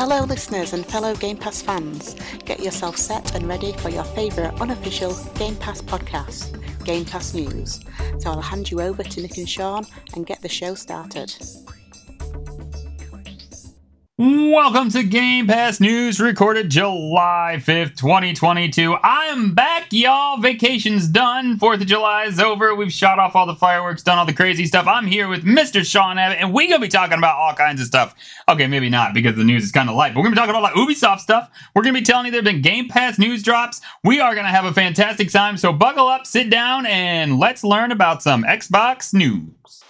Hello, listeners and fellow Game Pass fans. Get yourself set and ready for your favourite unofficial Game Pass podcast, Game Pass News. So I'll hand you over to Nick and Sean and get the show started. Welcome to Game Pass News, recorded July 5th, 2022. I'm back, y'all. Vacation's done. 4th of July is over. We've shot off all the fireworks, done all the crazy stuff. I'm here with Mr. Sean Abbott, and we're going to be talking about all kinds of stuff. Okay, maybe not because the news is kind of light, but we're going to be talking about like Ubisoft stuff. We're going to be telling you there have been Game Pass news drops. We are going to have a fantastic time, so buckle up, sit down, and let's learn about some Xbox news.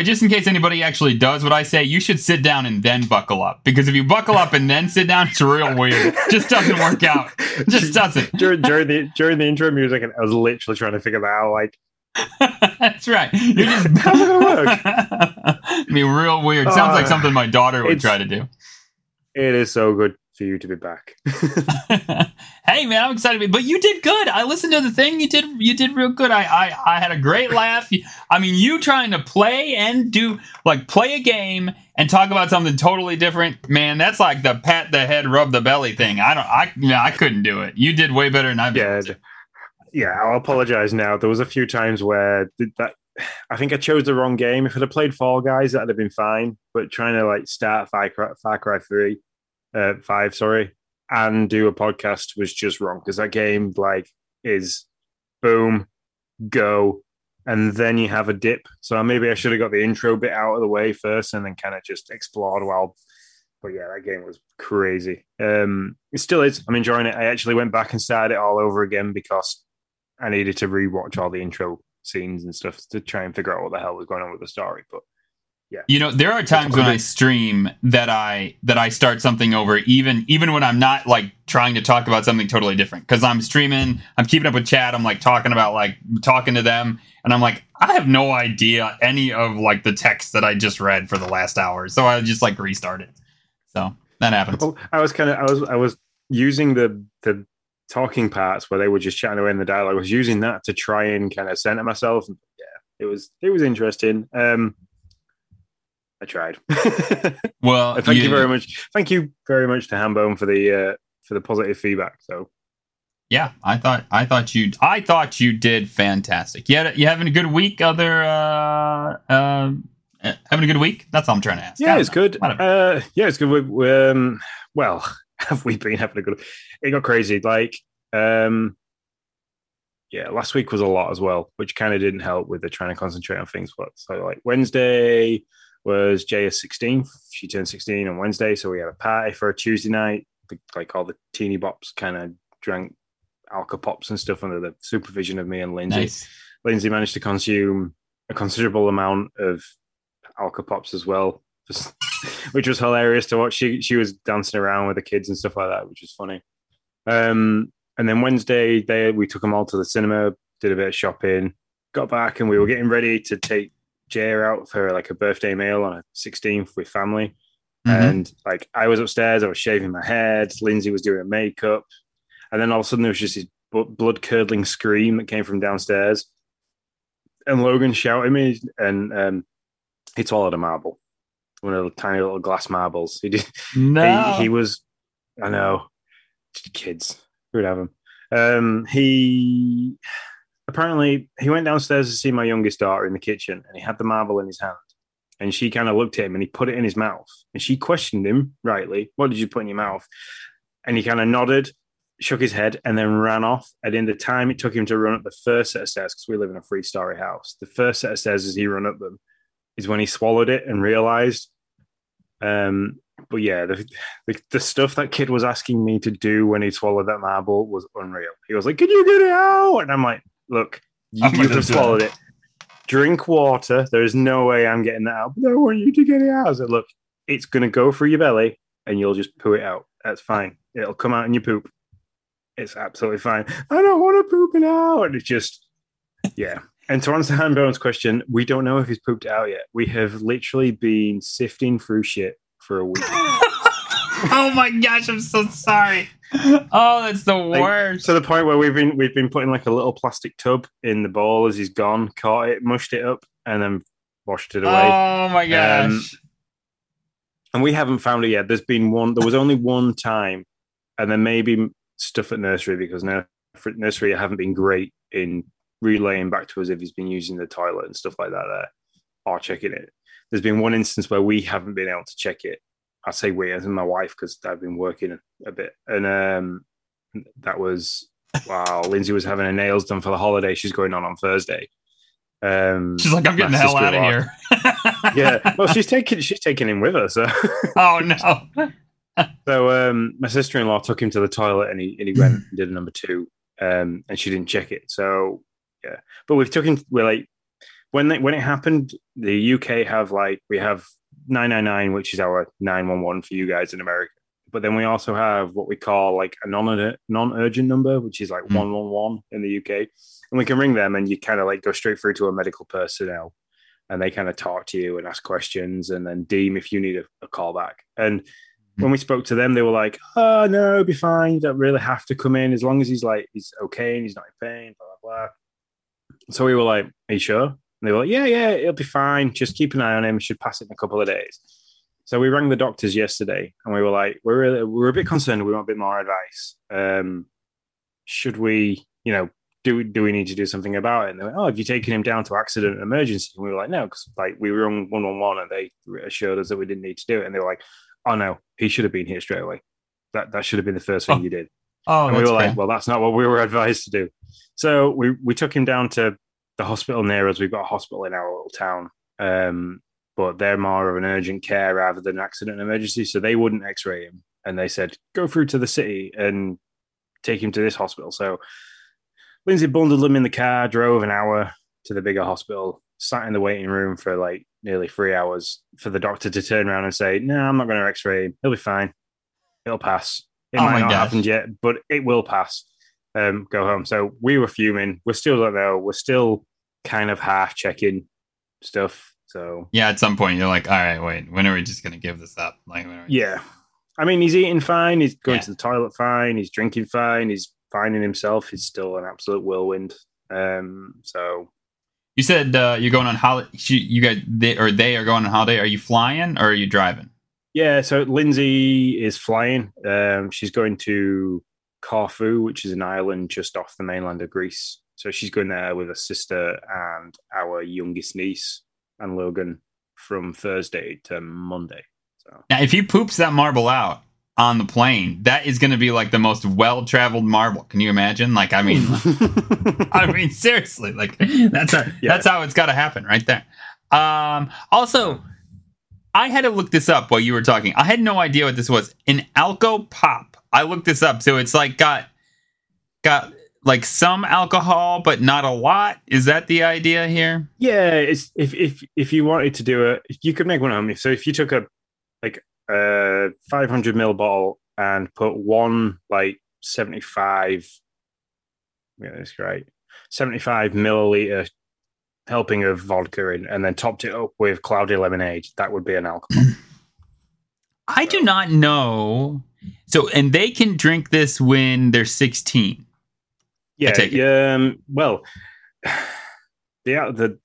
Way, just in case anybody actually does what I say, you should sit down and then buckle up. Because if you buckle up and then sit down, it's real weird. Just doesn't work out. Just doesn't. during, during the during the intro music, I was literally trying to figure that out. Like, That's right. You're just how's it gonna work? I mean, real weird. Sounds like Uh, something my daughter would try to do. It is so good for you to be back. hey man, I'm excited. But you did good. I listened to the thing. You did you did real good. I I, I had a great laugh. I mean, you trying to play and do like play a game and talk about something totally different. Man, that's like the pat the head, rub the belly thing. I don't. I yeah, I couldn't do it. You did way better than I did. d- yeah. I'll apologize now. There was a few times where that I think I chose the wrong game. If I'd have played Fall Guys, that'd have been fine. But trying to like start Far Cry, Far Cry Three, uh, Five, sorry, and do a podcast was just wrong because that game like is boom, go, and then you have a dip. So maybe I should have got the intro bit out of the way first, and then kind of just explored while. But yeah, that game was crazy. Um, it still is. I'm enjoying it. I actually went back and started it all over again because I needed to rewatch all the intro scenes and stuff to try and figure out what the hell was going on with the story. But You know, there are times when I stream that I that I start something over, even even when I'm not like trying to talk about something totally different. Because I'm streaming, I'm keeping up with chat, I'm like talking about like talking to them, and I'm like, I have no idea any of like the text that I just read for the last hour, so I just like restart it. So that happens. well, I was kind of I was I was using the the talking parts where they were just chatting away in the dialogue. I was using that to try and kind of center myself. Yeah, it was it was interesting. Um, I tried. Well, Thank you very much. Thank you very much to Hambone for the uh, for the positive feedback. So Yeah, I thought I thought you I thought you did fantastic. You had, you having a good week? Other uh, uh, having a good week? That's all I'm trying to ask. Yeah, it's know. good. Uh, yeah, it's good. We, we, um, well, have we been having a good? It got crazy. Like, um, yeah, last week was a lot as well, which kind of didn't help with the trying to concentrate on things. But so, like Wednesday was Jaya's 16th. She turned 16 on Wednesday, so we had a party for a Tuesday night. Like all the teeny bops kind of drank alka pops and stuff under the supervision of me and Lindsay. Nice. Lindsay managed to consume a considerable amount of alka pops as well, which was hilarious to watch. She she was dancing around with the kids and stuff like that, which was funny. Um, and then Wednesday, they we took them all to the cinema, did a bit of shopping, got back, and we were getting ready to take Jaya out for like a birthday meal on a 16th with family. Mhm. And like I was upstairs, I was shaving my head. Lindsay was doing her makeup, and then all of a sudden there was just this blood curdling scream that came from downstairs. And Logan shouted me, and um, he swallowed a marble, one of the tiny little glass marbles. He did. No. He, he was. I know, kids who would have him. Um, he apparently he went downstairs to see my youngest daughter in the kitchen, and he had the marble in his hand. And she kind of looked at him, and he put it in his mouth. And she questioned him rightly, "What did you put in your mouth?" And he kind of nodded, shook his head, and then ran off. And in the time it took him to run up the first set of stairs, because we live in a three-story house, the first set of stairs as he run up them is when he swallowed it and realized. Um, but yeah, the, the the stuff that kid was asking me to do when he swallowed that marble was unreal. He was like, "Can you get it out?" And I'm like, "Look, you, you have swallowed it. Drink water. There is no way I'm getting that out. But I want you to get it out." I said, "Look, it's going to go through your belly, and you'll just poo it out. That's fine. It'll come out in your poop. It's absolutely fine. I don't want to poop it out." And it's just, yeah. And to answer Hambone's question, we don't know if he's pooped out yet. We have literally been sifting through shit for a week. oh my gosh, I'm so sorry. oh, that's the Like, worst. to the point where we've been we've been putting like a little plastic tub in the ball as he's gone, caught it, mushed it up, and then washed it away. oh my gosh. Um, and we haven't found it yet. There's been one. There was only one time, and then maybe stuff at nursery because nur- nursery haven't been great in relaying back to us if he's been using the toilet and stuff like that there, or checking it. There's been one instance where we haven't been able to check it. I say we as in my wife because I've been working a bit, and um, that was wow. Lindsay was having her nails done for the holiday. She's going on on Thursday. Um, She's like, I'm getting the hell out of here. yeah. Well, she's taking she's taking him with her. So, oh no. so um, my sister in law took him to the toilet, and he and he went and did a number two, um, and she didn't check it. So yeah, but we've took him. We're like when they, when it happened, the UK have like we have nine nine nine, which is our nine one one for you guys in America. But then we also have what we call like a non non urgent number, which is like Hmm. one one one in the UK, and we can ring them, and you kind of like go straight through to a medical personnel and they kind of talk to you and ask questions and then deem if you need a, a call back. And when we spoke to them, they were like, "Oh no, it'll be fine. You don't really have to come in as long as he's like he's okay and he's not in pain." Blah blah blah. So we were like, "Are you sure?" And they were like, "Yeah, yeah, it'll be fine. Just keep an eye on him. Should pass it in a couple of days." So we rang the doctors yesterday, and we were like, "We're really, we're a bit concerned. We want a bit more advice. Um, should we, you know, do do we need to do something about it?" And they went, "Oh, have you taken him down to accident and emergency?" And we were like, "No," because like we were on one on one, and they assured us that we didn't need to do it. And they were like, "Oh no, he should have been here straight away. That that should have been the first thing Oh, you did." Oh, and we were fair. like, "Well, that's not what we were advised to do." So we we took him down to the hospital near us. We've got a hospital in our little town, um, but they're more of an urgent care rather than accident and emergency. So they wouldn't X-ray him, and they said go through to the city and take him to this hospital. So Lindsay bundled him in the car, drove an hour to the bigger hospital, sat in the waiting room for like nearly three hours for the doctor to turn around and say, "No, I'm not going to X-ray him. He'll be fine. It'll pass. It Oh might not gosh. happen yet, but it will pass." Um, go home. So we were fuming. We're still don't know. We're still kind of half checking stuff. So yeah, at some point you're like, all right, wait, when are we just gonna give this up? Like, when are we- yeah, I mean, he's eating fine. He's going Yeah. to the toilet fine. He's drinking fine. He's finding himself. He's still an absolute whirlwind. Um, so You said uh, you're going on holiday. You guys, they, or they are going on holiday. Are you flying or are you driving? yeah, so Lindsay is flying. Um, she's going to Corfu, which is an island just off the mainland of Greece. So she's going there with her sister and our youngest niece and Logan from Thursday to Monday. So Now, if he poops that marble out on the plane, that is going to be like the most well-traveled marble. Can you imagine? Like, I mean, I mean, seriously, like that's a, Yeah. that's how it's got to happen, right there. Um, also, I had to look this up while you were talking. I had no idea what this was. An Alco Pop. I looked this up, so it's like got got like some alcohol, but not a lot. Is that the idea here? Yeah, it's if if if you wanted to do it, you could make one at home. So if you took a like a 500 ml bottle and put one like 75, yeah, that's great, 75 milliliter helping of vodka in, and then topped it up with cloudy lemonade, that would be an alcohol. I do not know. So, and they can drink this when they're 16. Yeah. Um, well, the the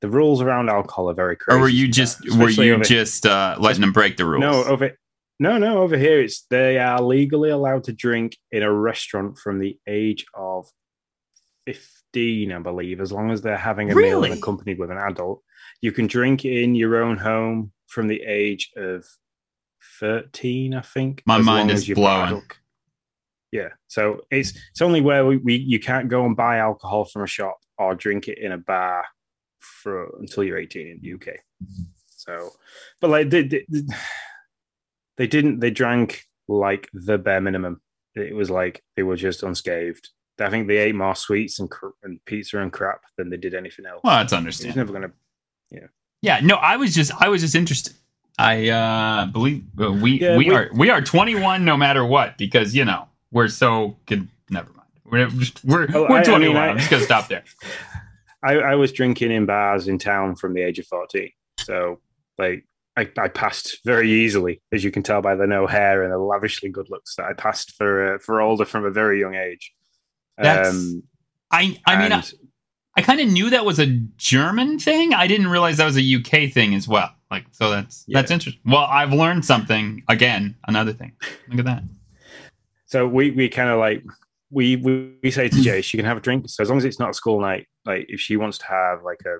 the rules around alcohol are very crazy. or were you just were you just uh, letting them break the rules? No, over no, no, over here it's they are legally allowed to drink in a restaurant from the age of fifteen, I believe, as long as they're having a meal and accompanied with an adult. You can drink in your own home from the age of thirteen, I think. My mind is blowing. adult. Yeah, so it's it's only where we, we you can't go and buy alcohol from a shop or drink it in a bar for until you're 18 in the UK. So, but like they, they, they didn't they drank like the bare minimum. It was like they were just unscathed. I think they ate more sweets and, cr- and pizza and crap than they did anything else. Well, that's it's understandable. never gonna. Yeah, no, I was just I was just interested. I uh believe uh, we Yeah, we, we- are we are 21 no matter what because you know we're so good. Never mind. We're we're Oh, we're I- I 21. mean, I- I'm just gonna stop there. I, I was drinking in bars in town from the age of 14. So, like, I, I passed very easily, as you can tell by the no hair and the lavishly good looks that I passed for uh, for older from a very young age. That's, Um, I I mean I, I kind of knew that was a German thing. I didn't realize that was a UK thing as well. Like so that's Yeah. that's interesting. Well, I've learned something again. Another thing. Look at that. So we we kind of like we, we we say to Jay she can have a drink. So as long as it's not a school night, like if she wants to have like a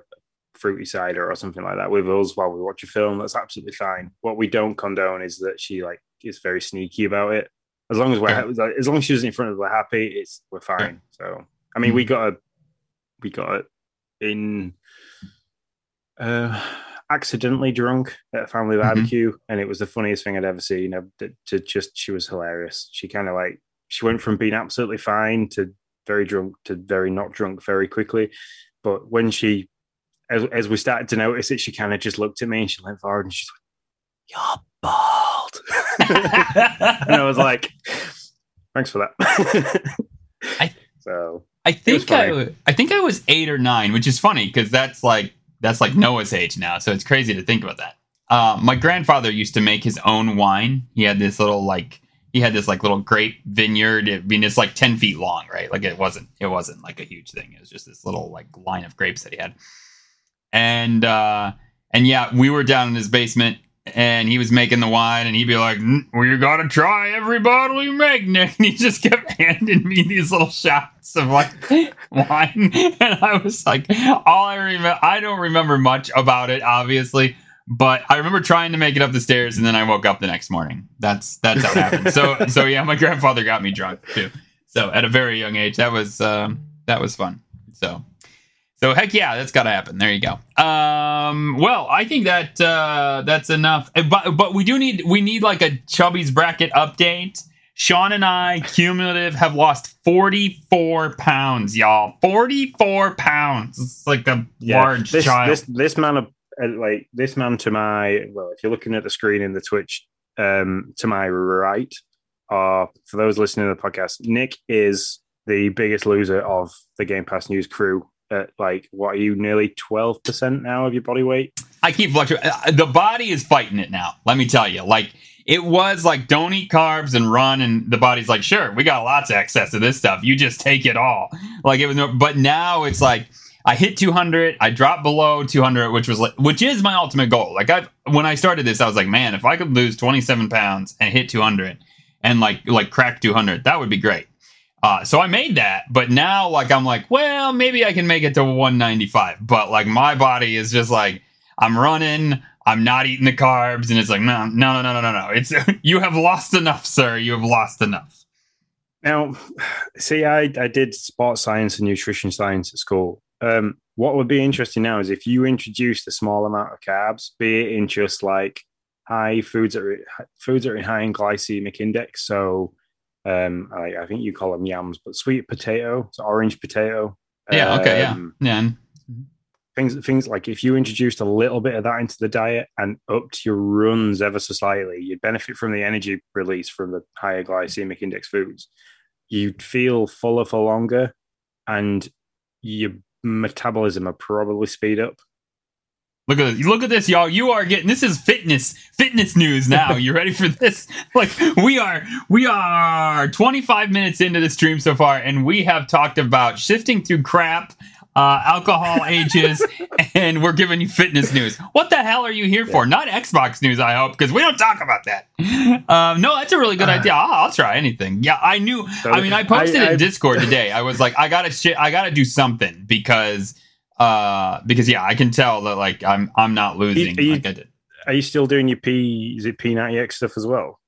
fruity cider or something like that with us while we watch a film, that's absolutely fine. What we don't condone is that she like is very sneaky about it. As long as we're Yeah. like, as long as she's in front of us, we're happy. It's we're fine. So I mean, we got a we got it in uh accidentally drunk at a family Mhm. barbecue and it was the funniest thing i'd ever seen. Uh, to, to just she was hilarious. She kind of like she went from being absolutely fine to very drunk to very not drunk very quickly. But when she as, as we started to notice it she kind of just looked at me and she leaned forward and she's like you're bald. And i was like thanks for that. I- so I think I, I think I was eight or nine, which is funny because that's like that's like Noah's age now, so it's crazy to think about that. Uh, my grandfather used to make his own wine. He had this little like he had this like little grape vineyard. I mean, it's like ten feet long, right? Like it wasn't it wasn't like a huge thing. It was just this little like line of grapes that he had. And uh, and yeah, we were down in his basement. And he was making the wine, and he'd be like, "Mm, "Well, you gotta try every bottle you make, Nick." And he just kept handing me these little shots of like wine, and I was like, all I remember, I don't remember much about it, obviously, but I remember trying to make it up the stairs, and then I woke up the next morning. That's that's how it happened. So so yeah, my grandfather got me drunk too. So at a very young age, that was um, that was fun. So so heck yeah, that's got to happen. There you go. Um, well, I think that uh, that's enough. Uh, But but we do need we need like a Chubby's bracket update. Sean and I cumulative have lost 44 pounds, y'all. 44 pounds. It's like a large this, child. This this man, uh, like this man to my well, if you're looking at the screen in the Twitch, um, to my right, uh, for those listening to the podcast, Nick is the biggest loser of the Game Pass News crew. At like, what are you? Nearly twelve percent now of your body weight. I keep fluctuating. Uh, The body is fighting it now. Let me tell you. Like it was like don't eat carbs and run, and the body's like, sure, we got lots of excess of this stuff. You just take it all. Like it was, no, but now it's like I hit 200, I dropped below 200, which was like, which is my ultimate goal. Like I, when I started this, I was like, man, if I could lose 27 pounds and hit 200, and like like crack 200, that would be great. Uh, so I made that, but now like I'm like, well, maybe I can make it to 195. But like my body is just like I'm running, I'm not eating the carbs, and it's like, no, no, no, no, no, no. It's you have lost enough, sir. You have lost enough. Now, see, I, I did sports science and nutrition science at school. Um, what would be interesting now is if you introduced a small amount of carbs, be it in just like high foods that are foods that are high in glycemic index. So, um, I, I think you call them yams, but sweet potato, so orange potato. Yeah. Okay. Yeah. um, Yeah. Things, things like if you introduced a little bit of that into the diet and upped your runs ever so slightly, you'd benefit from the energy release from the higher glycemic index foods. You'd feel fuller for longer, and your metabolism would probably speed up. Look at this. Look at this, y'all. You are getting this is fitness fitness news now. you ready for this? Like we are we are 25 minutes into the stream so far, and we have talked about shifting through crap, uh, alcohol ages, and we're giving you fitness news. What the hell are you here for? Not Xbox news, I hope, because we don't talk about that. Um, no, that's a really good idea. I'll, I'll try anything. Yeah, I knew. I mean, I posted I- it in Discord today. I was like, I gotta shit. I gotta do something because uh because yeah i can tell that like i'm i'm not losing Are you- like i did Are you still doing your P? Is it P ninety X stuff as well?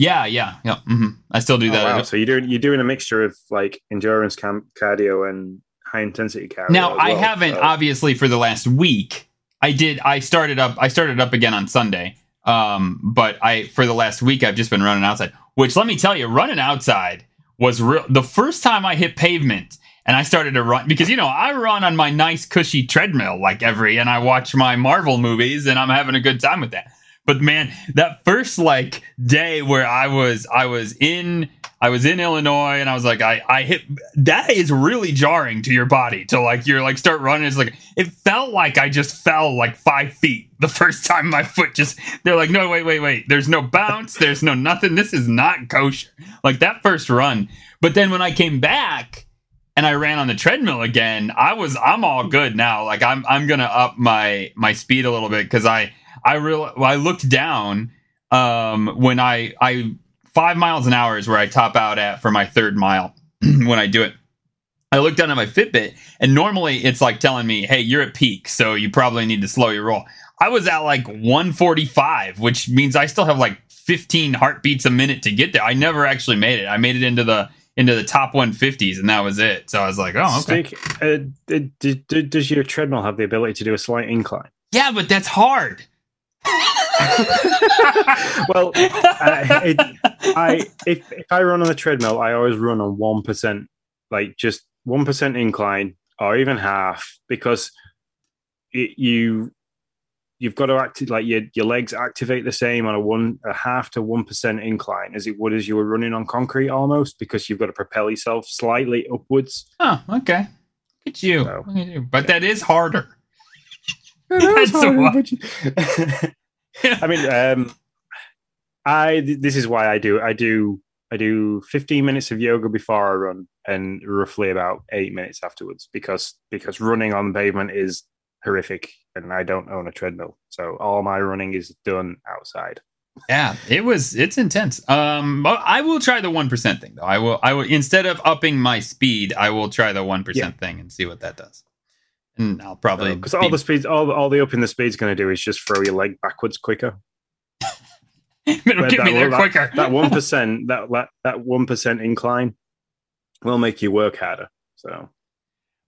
yeah yeah yeah hmm i still do Oh, that wow. So you're doing you're doing a mixture of like endurance camp cardio and high intensity cardio. now as i haven't So- obviously for the last week i did i started up i started up again on sunday um but i for the last week i've just been running outside which let me tell you running outside was real the first time i hit pavement and i started to run because you know i run on my nice cushy treadmill like every and i watch my marvel movies and i'm having a good time with that. But man, that first like day where I was I was in I was in Illinois and I was like I I hit that is really jarring to your body to like you're like start running. It's like it felt like I just fell like five feet the first time my foot just they're like no wait wait wait. There's no bounce. There's no nothing. This is not kosher. Like that first run. But then when I came back and I ran on the treadmill again, I was I'm all good now. Like I'm I'm gonna up my my speed a little bit because I I real I looked down um when I I five miles an hour is where I top out at for my third mile when I do it. I looked down at my Fitbit and normally it's like telling me, hey, you're at peak, so you probably need to slow your roll. I was at like 145, which means I still have like 15 heartbeats a minute to get there. I never actually made it. I made it into the into the top 150s, and that was it. So I was like, oh, okay. Stick, uh, d- d- d- does your treadmill have the ability to do a slight incline? Yeah, but that's hard. well, uh, it, I if if I run on the treadmill, I always run on one percent, like just one percent incline or even half, because it, you you've got to act like your your legs activate the same on a one a half to one percent incline as it would as you were running on concrete almost because you've got to propel yourself slightly upwards. Oh, okay. Look at you. So, Look at you. But that is harder. That's harder, but you- I mean, um, I th- this is why I do I do I do 15 minutes of yoga before I run and roughly about eight minutes afterwards because because running on pavement is horrific and I don't own a treadmill, so all my running is done outside. Yeah, it was. It's intense. Um, I will try the one percent thing though. I will. I will instead of upping my speed, I will try the one Yeah. thing and see what that does. And I'll probably Because all the speed, all all the upping the speed's going to do is just throw your leg backwards quicker. it'll get me there that- quicker. That one percent, that that that one percent incline, will make you work harder. So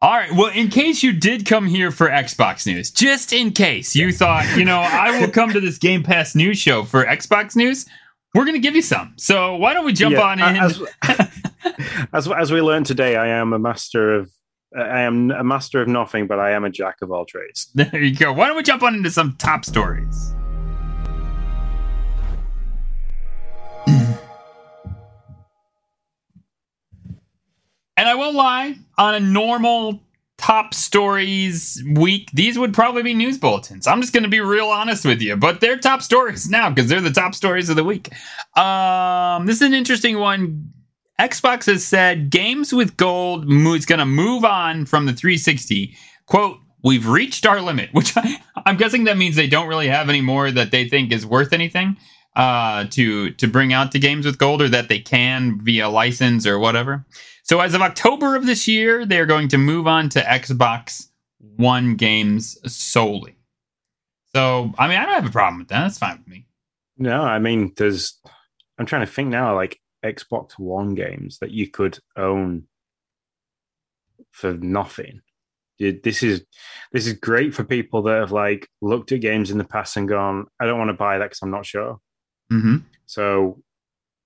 All right. Well, in case you did come here for Xbox news, just in case you thought, you know, I will come to this Game Pass news show for Xbox news, we're going to give you some. So why don't we jump Yeah, on in? As, as as we learned today, I am a master of I am a master of nothing, but I am a jack of all trades. There you go. Why don't we jump on into some top stories? And I won't lie, on a normal top stories week, these would probably be news bulletins. I'm just going to be real honest with you, but they're top stories now because they're the top stories of the week. Um, this is an interesting one. Xbox has said games with gold is going to move on from the 360. Quote, we've reached our limit, which I, I'm guessing that means they don't really have any more that they think is worth anything uh, to to bring out to games with gold or that they can via license or whatever. So as of October of this year, they're going to move on to Xbox One games solely. So I mean, I don't have a problem with that. That's fine with me. No, I mean, there's. I'm trying to think now, like Xbox One games that you could own for nothing. This is this is great for people that have like looked at games in the past and gone, I don't want to buy that because I'm not sure. Mm-hmm. So,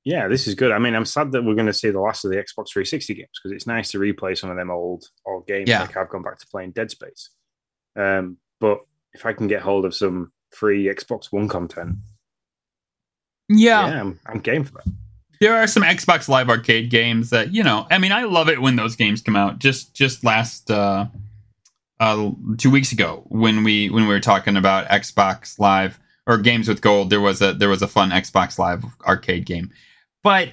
yeah, this is good. I mean, I'm sad that we're going to see the last of the Xbox 360 games because it's nice to replay some of them old old games. Yeah. Like I've gone back to playing Dead Space. Um, but if I can get hold of some free Xbox One content, Yeah. yeah, I'm, I'm game for that. there are some Xbox Live Arcade games that you know. I mean, I love it when those games come out. Just just last uh, uh, two weeks ago when we when we were talking about Xbox Live or games with gold, there was a there was a fun Xbox Live arcade game, but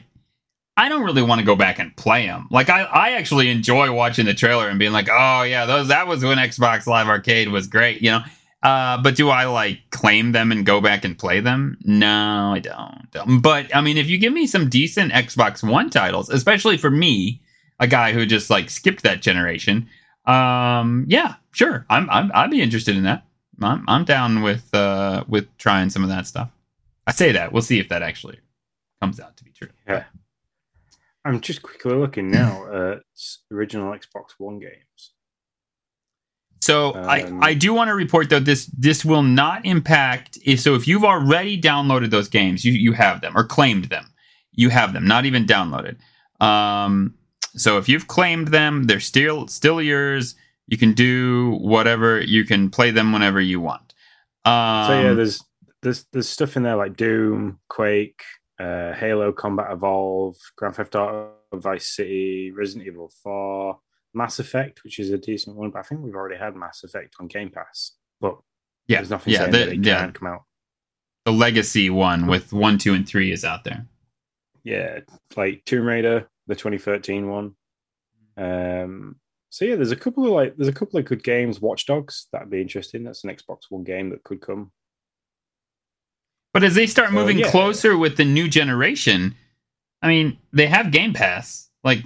I don't really want to go back and play them. Like I I actually enjoy watching the trailer and being like, oh yeah, those that was when Xbox Live Arcade was great, you know. Uh, but do I like claim them and go back and play them? No, I don't. But I mean, if you give me some decent Xbox One titles, especially for me, a guy who just like skipped that generation, um, yeah, sure, I'm, I'm I'd be interested in that. I'm I'm down with uh with trying some of that stuff. I say that we'll see if that actually comes out to be true. Yeah. I'm just quickly looking now at original Xbox One games. So Um, I, I do want to report though this this will not impact if so if you've already downloaded those games you you have them or claimed them you have them not even downloaded um so if you've claimed them they're still still yours you can do whatever you can play them whenever you want um so yeah, there's there's there's stuff in there like Doom, Quake, uh, Halo Combat Evolve, Grand Theft Auto, Vice City, Resident Evil 4, Mass Effect, which is a decent one, but I think we've already had Mass Effect on Game Pass. But Yeah, there's nothing yeah, the- yeah. come out. The legacy one with one, two, and three is out there. Yeah, like Tomb Raider, the 2013 one. Um, so yeah, there's a couple of like there's a couple of good games. Watch Dogs, that'd be interesting. That's an Xbox One game that could come. But as they start So, moving yeah. closer with the new generation, I mean, they have Game Pass. Like,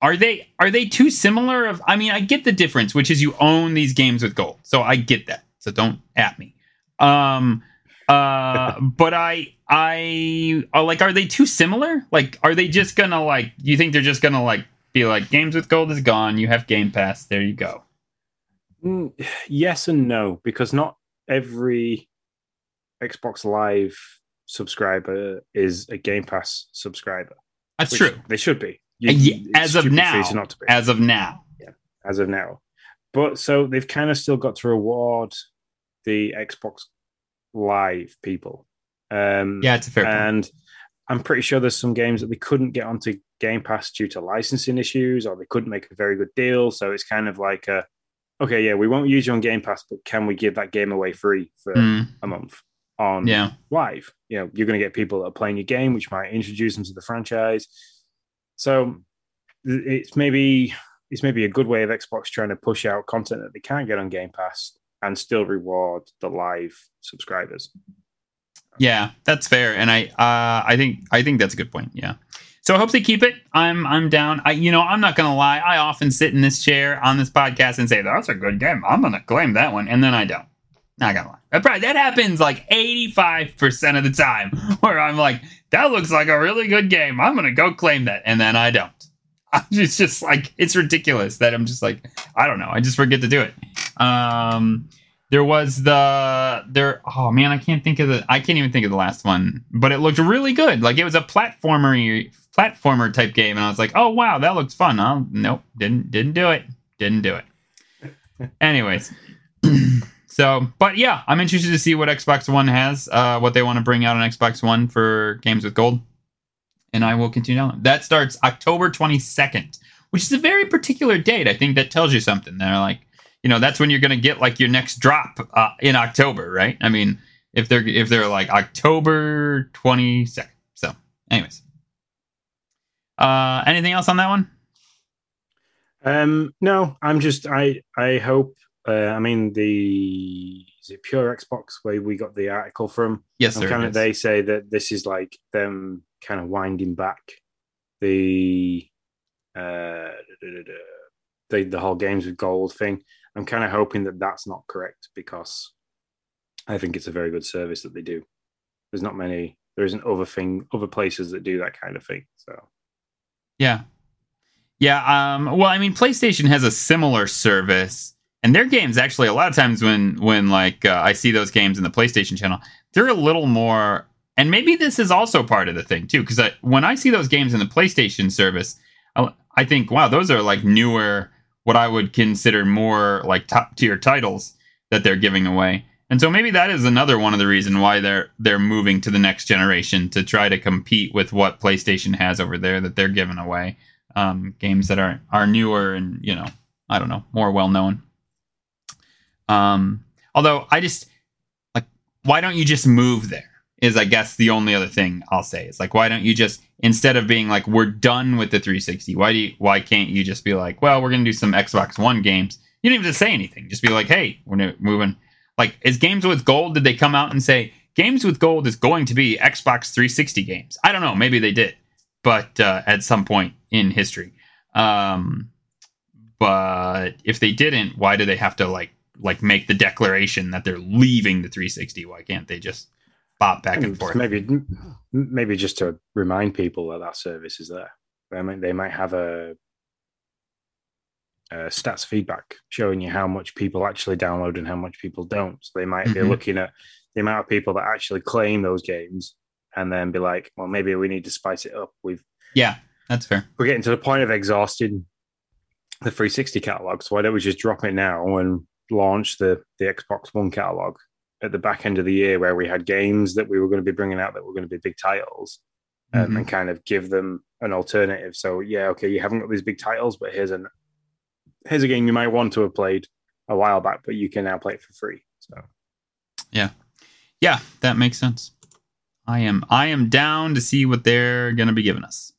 are they are they too similar? Of I mean, I get the difference, which is you own these games with gold, so I get that. So don't at me. Um, uh, but I I uh, like, are they too similar? Like, are they just gonna like? You think they're just gonna like be like games with gold is gone? You have Game Pass. There you go. Mm, yes and no, because not every Xbox Live subscriber is a Game Pass subscriber. That's true. They should be. Uh, ye- it's as of now, you not to be. As of now, as of now. But so they've kind of still got to reward the Xbox Live people. Um, yeah, it's a fair point. and I'm pretty sure there's some games that they couldn't get onto Game Pass due to licensing issues, or they couldn't make a very good deal. So it's kind of like a, okay, yeah, we won't use you on Game Pass, but can we give that game away free for Mm, a month on yeah. live. You know, you're going to get people that are playing your game, which might introduce them to the franchise. So it's maybe it's maybe a good way of Xbox trying to push out content that they can't get on Game Pass and still reward the live subscribers. Yeah, that's fair, and I uh, I think I think that's a good point. Yeah, so I hope they keep it. I'm I'm down. I you know I'm not gonna lie. I often sit in this chair on this podcast and say that's a good game. I'm gonna claim that one, and then I don't. Not gonna lie. That probably that happens like 85 percent of the time, where I'm like, that looks like a really good game. I'm gonna go claim that, and then I don't. It's just like it's ridiculous that I'm just like I don't know. I just forget to do it. Um, there was the there. Oh man, I can't think of the. I can't even think of the last one, but it looked really good. Like it was a platformer platformer type game, and I was like, oh wow, that looks fun. Oh nope, didn't didn't do it. Didn't do it. Anyways. So, but yeah, I'm interested to see what Xbox One has, uh, what they want to bring out on Xbox One for games with gold, and I will continue on. That starts October 22nd, which is a very particular date. I think that tells you something. They're like, you know, that's when you're going to get like your next drop uh, in October, right? I mean, if they're if they're like October 22nd. So, anyways, uh, anything else on that one? Um, no, I'm just I I hope. Uh, I mean the is it Pure Xbox where we got the article from? Yes, And kind of they say that this is like them kind of winding back the uh the the whole games with gold thing. I'm kind of hoping that that's not correct because I think it's a very good service that they do. There's not many. There isn't other thing other places that do that kind of thing. So Yeah. Yeah, um well, I mean PlayStation has a similar service and their games actually a lot of times when when like uh, I see those games in the PlayStation channel, they're a little more and maybe this is also part of the thing too cuz when I see those games in the PlayStation service, I, I think wow, those are like newer what I would consider more like top tier titles that they're giving away. And so maybe that is another one of the reason why they're they're moving to the next generation to try to compete with what PlayStation has over there that they're giving away um, games that are are newer and you know I don't know more well known. Um, although I just like why don't you just move there? Is I guess the only other thing I'll say is like why don't you just instead of being like we're done with the 360 why do you why can't you just be like well we're gonna do some Xbox One games. You didn't even say anything. Just be like hey we're moving. Like is games with gold did they come out and say games with gold is going to be Xbox 360 games? I don't know. Maybe they did. But uh, at some point in history. Um but if they didn't why do they have to like like make the declaration that they're leaving the 360 why can't they just bop back and forth Maybe, maybe just to remind people that that service is there. I mean, they might have a, a stats feedback showing you how much people actually download and how much people don't. So they might be Mhm. looking at the amount of people that actually claim those games, and then be like, well, maybe we need to spice it up. We've yeah that's fair we're getting to the point of exhausting the 360 catalog. So why don't we just drop it now and launch the the Xbox One catalog? at the back end of the year where we had games that we were going to be bringing out that were going to be big titles, um, Mhm. and kind of give them an alternative. So yeah, okay, you haven't got these big titles, but here's an here's a game you might want to have played a while back, but you can now play it for free. So yeah, Yeah, that makes sense. I am I am down to see what they're gonna be giving us.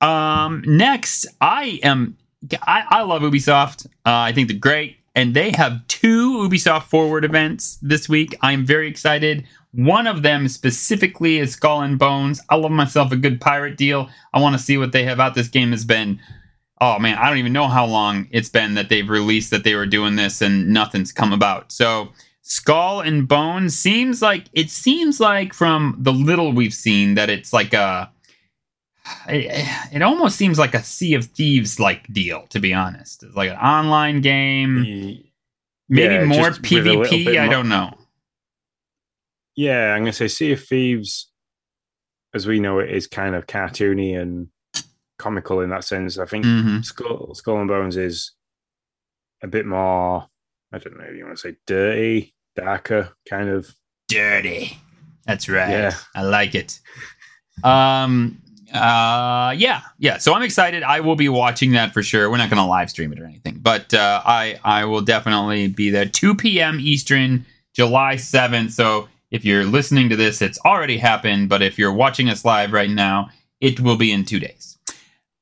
Um, next, I am I, I love Ubisoft. Uh, I think they're great, and they have two Ubisoft Forward events this week. I'm very excited. One of them specifically is Skull and Bones. I love myself a good pirate deal. I want to see what they have out. This game has been oh man, I don't even know how long it's been that they've released that they were doing this and nothing's come about. So Skull and Bones seems like it seems like from the little we've seen that it's like a it, it almost seems like a Sea of Thieves like deal to be honest. It's like an online game, y- maybe yeah, more just with a little PvP, I more- don't know. yeah, I'm gonna say Sea of Thieves, as we know it, is kind of cartoony and comical in that sense. I think Mhm. Skull, Skull and Bones is a bit more. I don't know if you want to say dirty, darker, kind of. Dirty. That's right. Yeah. I like it. Um uh yeah, yeah. So I'm excited. I will be watching that for sure. We're not gonna live stream it or anything, but uh I I will definitely be there. 2 p.m. Eastern, July 7th. So if you're listening to this, it's already happened, but if you're watching us live right now, it will be in two days.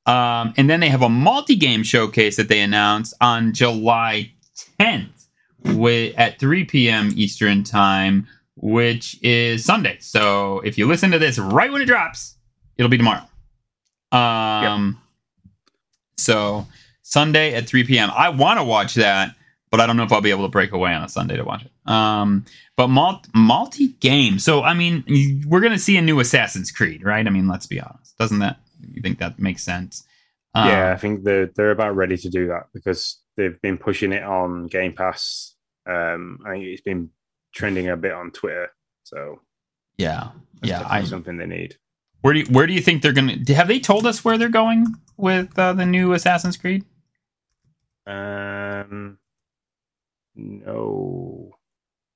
Um, and then they have a multi-game showcase that they announced on July 10th wi- at 3 p.m. Eastern time, which is Sunday. So if you listen to this right when it drops, it'll be tomorrow. Um, so Sunday at 3 p.m. I want to watch that, but I don't know if I'll be able to break away on a Sunday to watch it. Um, but multi multi game. So I mean, we're gonna see a new Assassin's Creed, right? I mean, let's be honest. Doesn't that you think that makes sense? Um, yeah, I think they're they're about ready to do that because they've been pushing it on Game Pass. Um, I think it's been trending a bit on Twitter, so yeah, yeah. I, something they need. Where do you, where do you think they're gonna? Have they told us where they're going with uh, the new Assassin's Creed? Um, no,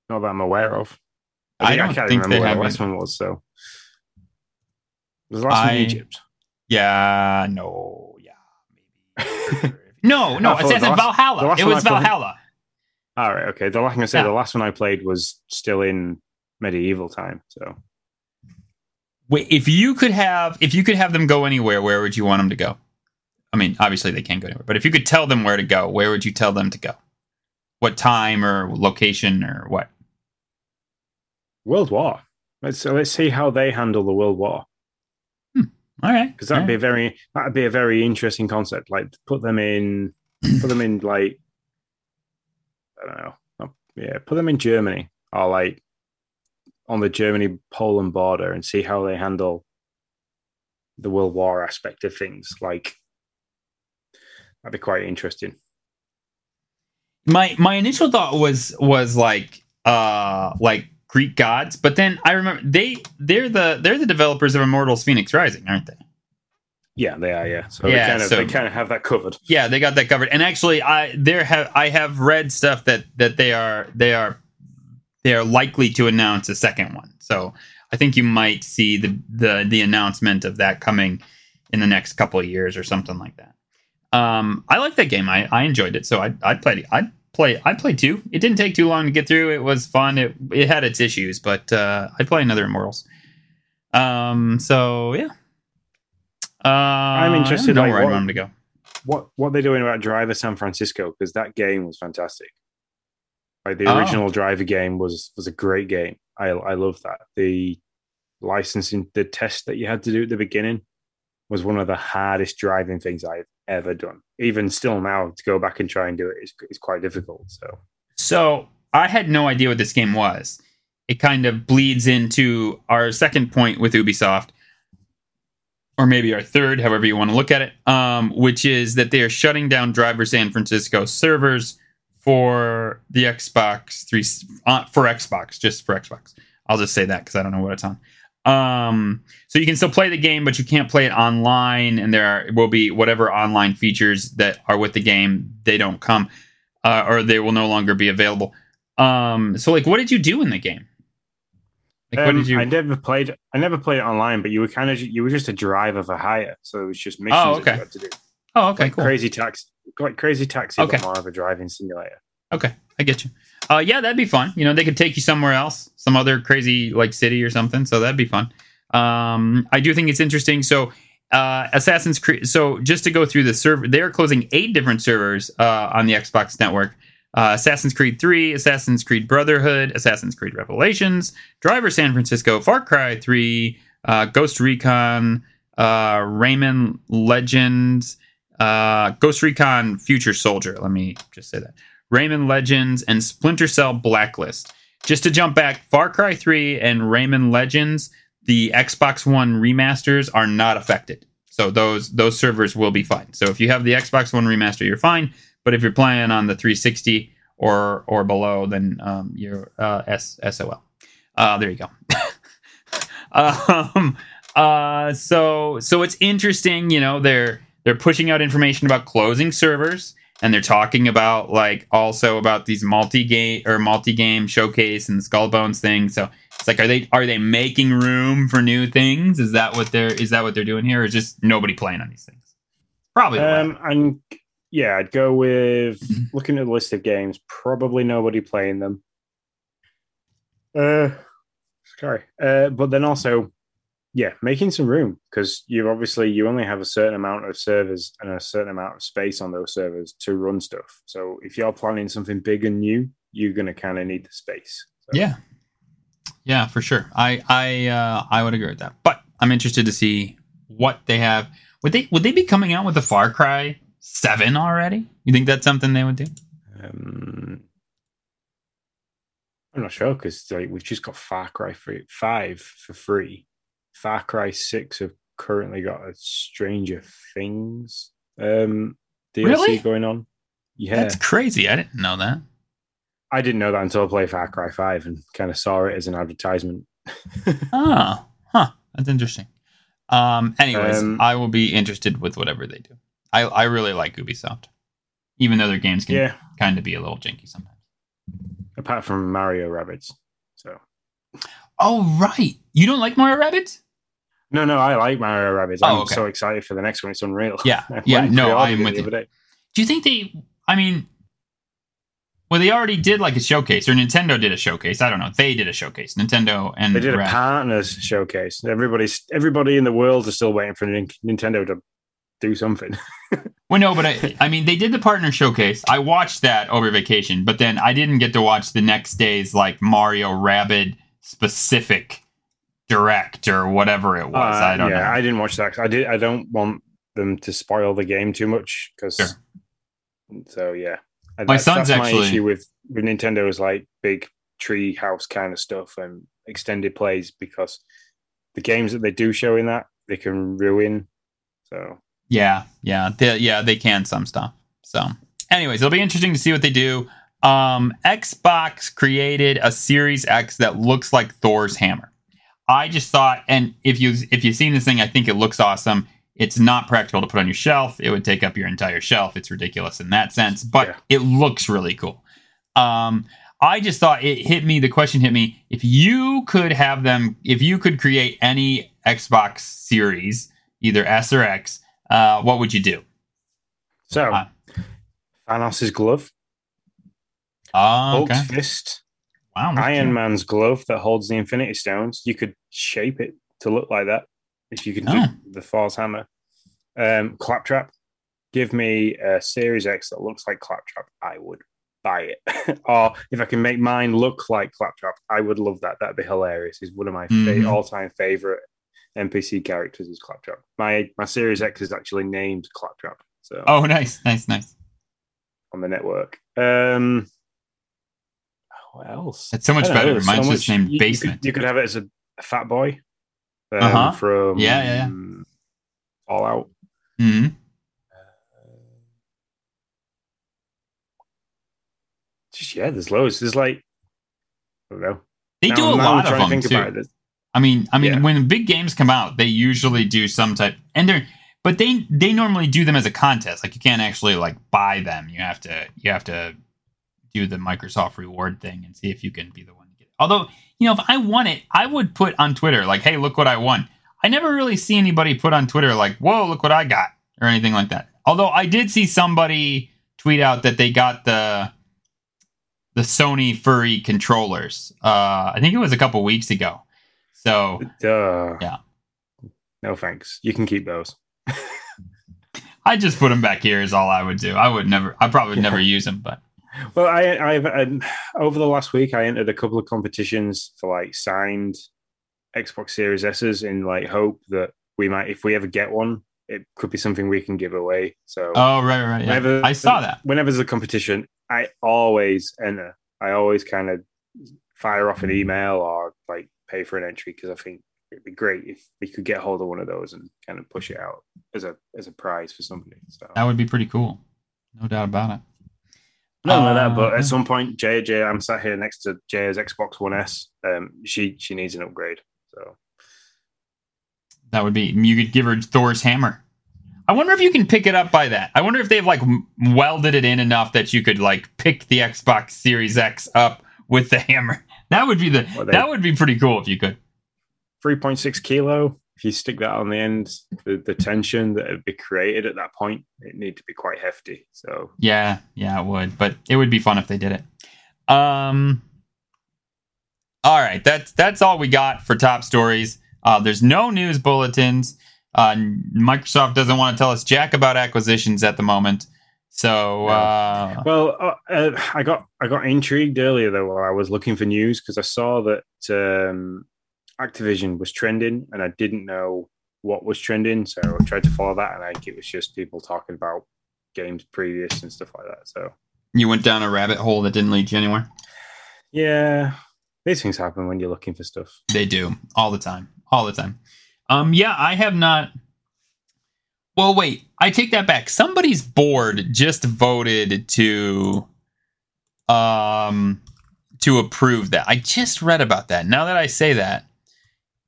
not that I'm aware of. I don't can't think remember they where the last one was. So was the last one I- in Egypt? Yeah, no, yeah, maybe. No, no, I thought Assassin the last- Valhalla. It was Valhalla. All right, okay. The last I'm gonna say Yeah. the last one I played was still in medieval time. So if you could have if you could have them go anywhere, where would you want them to go? I mean, obviously they can't go anywhere, but if you could tell them where to go, where would you tell them to go? What time or location or what? World War. Let's let's see how they handle the World War hmm, All right, because that'd all be right. a very that'd be a very interesting concept. Like put them in, put them in like I don't know, yeah, put them in Germany or like on the Germany Poland border and see how they handle the World War aspect of things. Like that'd be quite interesting. my my initial thought was was like uh like Greek gods, but then I remember they they're the they're the developers of Immortals Fenyx Rising, aren't they? Yeah, they are. Yeah, so Yeah, they kind of so- they kind of have that covered. Yeah, they got that covered. And actually, I there have I have read stuff that that they are they are they are likely to announce a second one. So I think you might see the the the announcement of that coming in the next couple of years or something like that. Um, I like that game. I, I enjoyed it. So I I played. I play I played two. It didn't take too long to get through. It was fun. It it had its issues, but uh, I play another Immortals. Um. So yeah. Uh, I'm interested, I don't like, where I what- want them to go. what what they're doing about Driver San Francisco because that game was fantastic. Like the Oh. original Driver game was was a great game. I I love that. The licensing, the test that you had to do at the beginning was one of the hardest driving things I've ever done. Even still now, to go back and try and do it is is quite difficult. So So I had no idea what this game was. It kind of bleeds into our second point with Ubisoft, or maybe our third, however you want to look at it, um, which is that they are shutting down Driver San Francisco servers for the Xbox three uh, for Xbox, just for Xbox. I'll just say that because I don't know what it's on. Um, so you can still play the game, but you can't play it online, and there are, will be whatever online features that are with the game. They don't come, uh, or they will no longer be available. Um, so like, what did you do in the game? Like, what Um, did you? I never played. I never played it online, but you were kind of you were just a driver for hire, so it was just missions Oh, that okay. you had to do. oh, okay, like cool. crazy taxi, like crazy taxi, Okay. but more of a driving simulator. Okay, I get you. Uh, yeah, that'd be fun. You know, they could take you somewhere else, some other crazy like city or something. So that'd be fun. Um, I do think it's interesting. So, uh, Assassin's Creed. So just to go through the server, they are closing eight different servers uh, on the Xbox network. Uh, Assassin's Creed 3, Assassin's Creed Brotherhood, Assassin's Creed Revelations, Driver San Francisco, Far Cry 3, uh, Ghost Recon, uh, Rayman Legends, uh, Ghost Recon Future Soldier. Let me just say that. Rayman Legends and Splinter Cell Blacklist. Just to jump back, Far Cry 3 and Rayman Legends, the Xbox One remasters are not affected. So those those servers will be fine. So if you have the Xbox One remaster, you're fine. But if you're playing on the 360 or or below, then um, you're uh, S- SOL. Uh, there you go. um, uh, so so it's interesting. You know, they're they're pushing out information about closing servers and they're talking about like also about these multi game or multi game showcase and skull bones thing so it's like are they are they making room for new things is that what they're is that what they're doing here or is just nobody playing on these things probably. Um, and yeah, I'd go with Mm-hmm. looking at the list of games. Probably nobody playing them. Uh, sorry. Uh, but then also, yeah, making some room because you obviously you only have a certain amount of servers and a certain amount of space on those servers to run stuff. So if you're planning something big and new, you're gonna kind of need the space. So, yeah yeah for sure i i uh i would agree with that but i'm interested to see what they have would they would they be coming out with a far cry 7 already you think that's something they would do Um, I'm not sure because like we've just got Far Cry five for free. Far Cry six have currently got a Stranger Things um, DLC Really? going on. Yeah, that's crazy i didn't know that I didn't know that until I played Far Cry five and kind of saw it as an advertisement. Oh, huh. That's interesting. Um, anyways, Um, I will be interested with whatever they do. I, I really like Ubisoft, even though their games can yeah, kind of be a little janky sometimes. apart from Mario Rabbids. So Oh, right. You don't like Mario Rabbids? no, no, I like Mario Rabbids. Oh, I'm okay. so excited for the next one. It's unreal. Yeah, yeah, no, I'm with you. Do you think they, I mean, well, they already did like a showcase, or Nintendo did a showcase. I don't know. They did a showcase. Nintendo and They did a Rad. partners showcase. Everybody's everybody in the world is still waiting for Nintendo to do something. Well, no, but I, I mean, they did the partner showcase. I watched that over vacation, but then I didn't get to watch the next day's like Mario Rabbid specific direct or whatever it was. Uh, I don't yeah, know. I didn't watch that. I did. I don't want them to spoil the game too much because. Sure. So yeah, My that's- son's that's actually- my issue with with Nintendo is like big tree house kind of stuff and extended plays because the games that they do show in that they can ruin. So yeah, yeah, they, yeah, they can some stuff. So, anyways, it'll be interesting to see what they do. Um, Xbox created a Series X that looks like Thor's hammer. I just thought, and if you if you've seen this thing, I think it looks awesome. It's not practical to put on your shelf. It would take up your entire shelf. It's ridiculous in that sense, but Yeah. it looks really cool. Um, I just thought it hit me. The question hit me: if you could have them, if you could create any Xbox Series, either S or X, uh, what would you do? so Uh, Thanos' glove, Oh, Hulk's fist, Wow. Iron. Man's glove that holds the Infinity Stones. You could shape it to look like that if you could Oh. do the Thor's hammer. Um, Claptrap. Give me a Series X that looks like Claptrap. I would buy it. or if I can make mine look like Claptrap, I would love that. That'd be hilarious. He's one of my fa- Mhm. all-time favorite NPC characters. Is Claptrap. My my Series X is actually named Claptrap. So Oh, nice, nice, nice. on the network. Um, what else? It's so much don't know, better. there's so Mine's just much- named you- you could- Basement. You could, have it as a, a fat boy um, Uh-huh. from Yeah, yeah, yeah. Fallout. hmm Just yeah, there's loads. There's like I don't know. They Now- do a I'm lot of trying to them too. I mean, I mean, Yeah. when big games come out, they usually do some type, and they're, but they they normally do them as a contest. Like you can't actually like buy them. You have to you have to do the Microsoft reward thing and see if you can be the one to get it. Although, you know, if I won it, I would put on Twitter, like, hey, look what I won. I never really see anybody put on Twitter, like, whoa, look what I got, or anything like that. Although I did see somebody tweet out that they got the the Sony furry controllers. Uh, I think it was a couple weeks ago. So, Duh. Yeah. No thanks. You can keep those. I just put them back here is all I would do. I would never, I probably would never use them, but Well, I, I've um, over the last week I entered a couple of competitions for like signed Xbox Series S's in like hope that we might, if we ever get one, it could be something we can give away. So, oh right, right, yeah. whenever I saw that. Whenever there's a competition, I always enter. I always kind of fire off an email or like pay for an entry because I think it'd be great if we could get hold of one of those and kind of push it out as a as a prize for somebody. So That would be pretty cool, no doubt about it. Not only that, but Uh, at some point, Jay, I'm sat here next to Jay's Xbox One S. Um, she she needs an upgrade. So That would be you could give her Thor's hammer. I wonder if you can pick it up by that. I wonder if they've like welded it in enough that you could like pick the Xbox Series X up with the hammer. That would be the Well, they- that would be pretty cool if you could. 3.6 kilo. If you stick that on the end, the, the tension that would be created at that point, it need to be quite hefty. So Yeah, yeah, it would. But it would be fun if they did it. Um All right, that's that's all we got for top stories. Uh, there's no news bulletins. Uh, Microsoft doesn't want to tell us jack about acquisitions at the moment. So uh, Well, uh, uh, I got I got intrigued earlier though while I was looking for news because I saw that um, Activision was trending and I didn't know what was trending, so I tried to follow that and I think it was just people talking about games previous and stuff like that. So you went down a rabbit hole that didn't lead you anywhere. yeah, these things happen when you're looking for stuff. They do all the time, all the time. Um, yeah, I have not. Well, wait, I take that back. Somebody's board just voted to, um, to approve that. I just read about that. Now that I say that,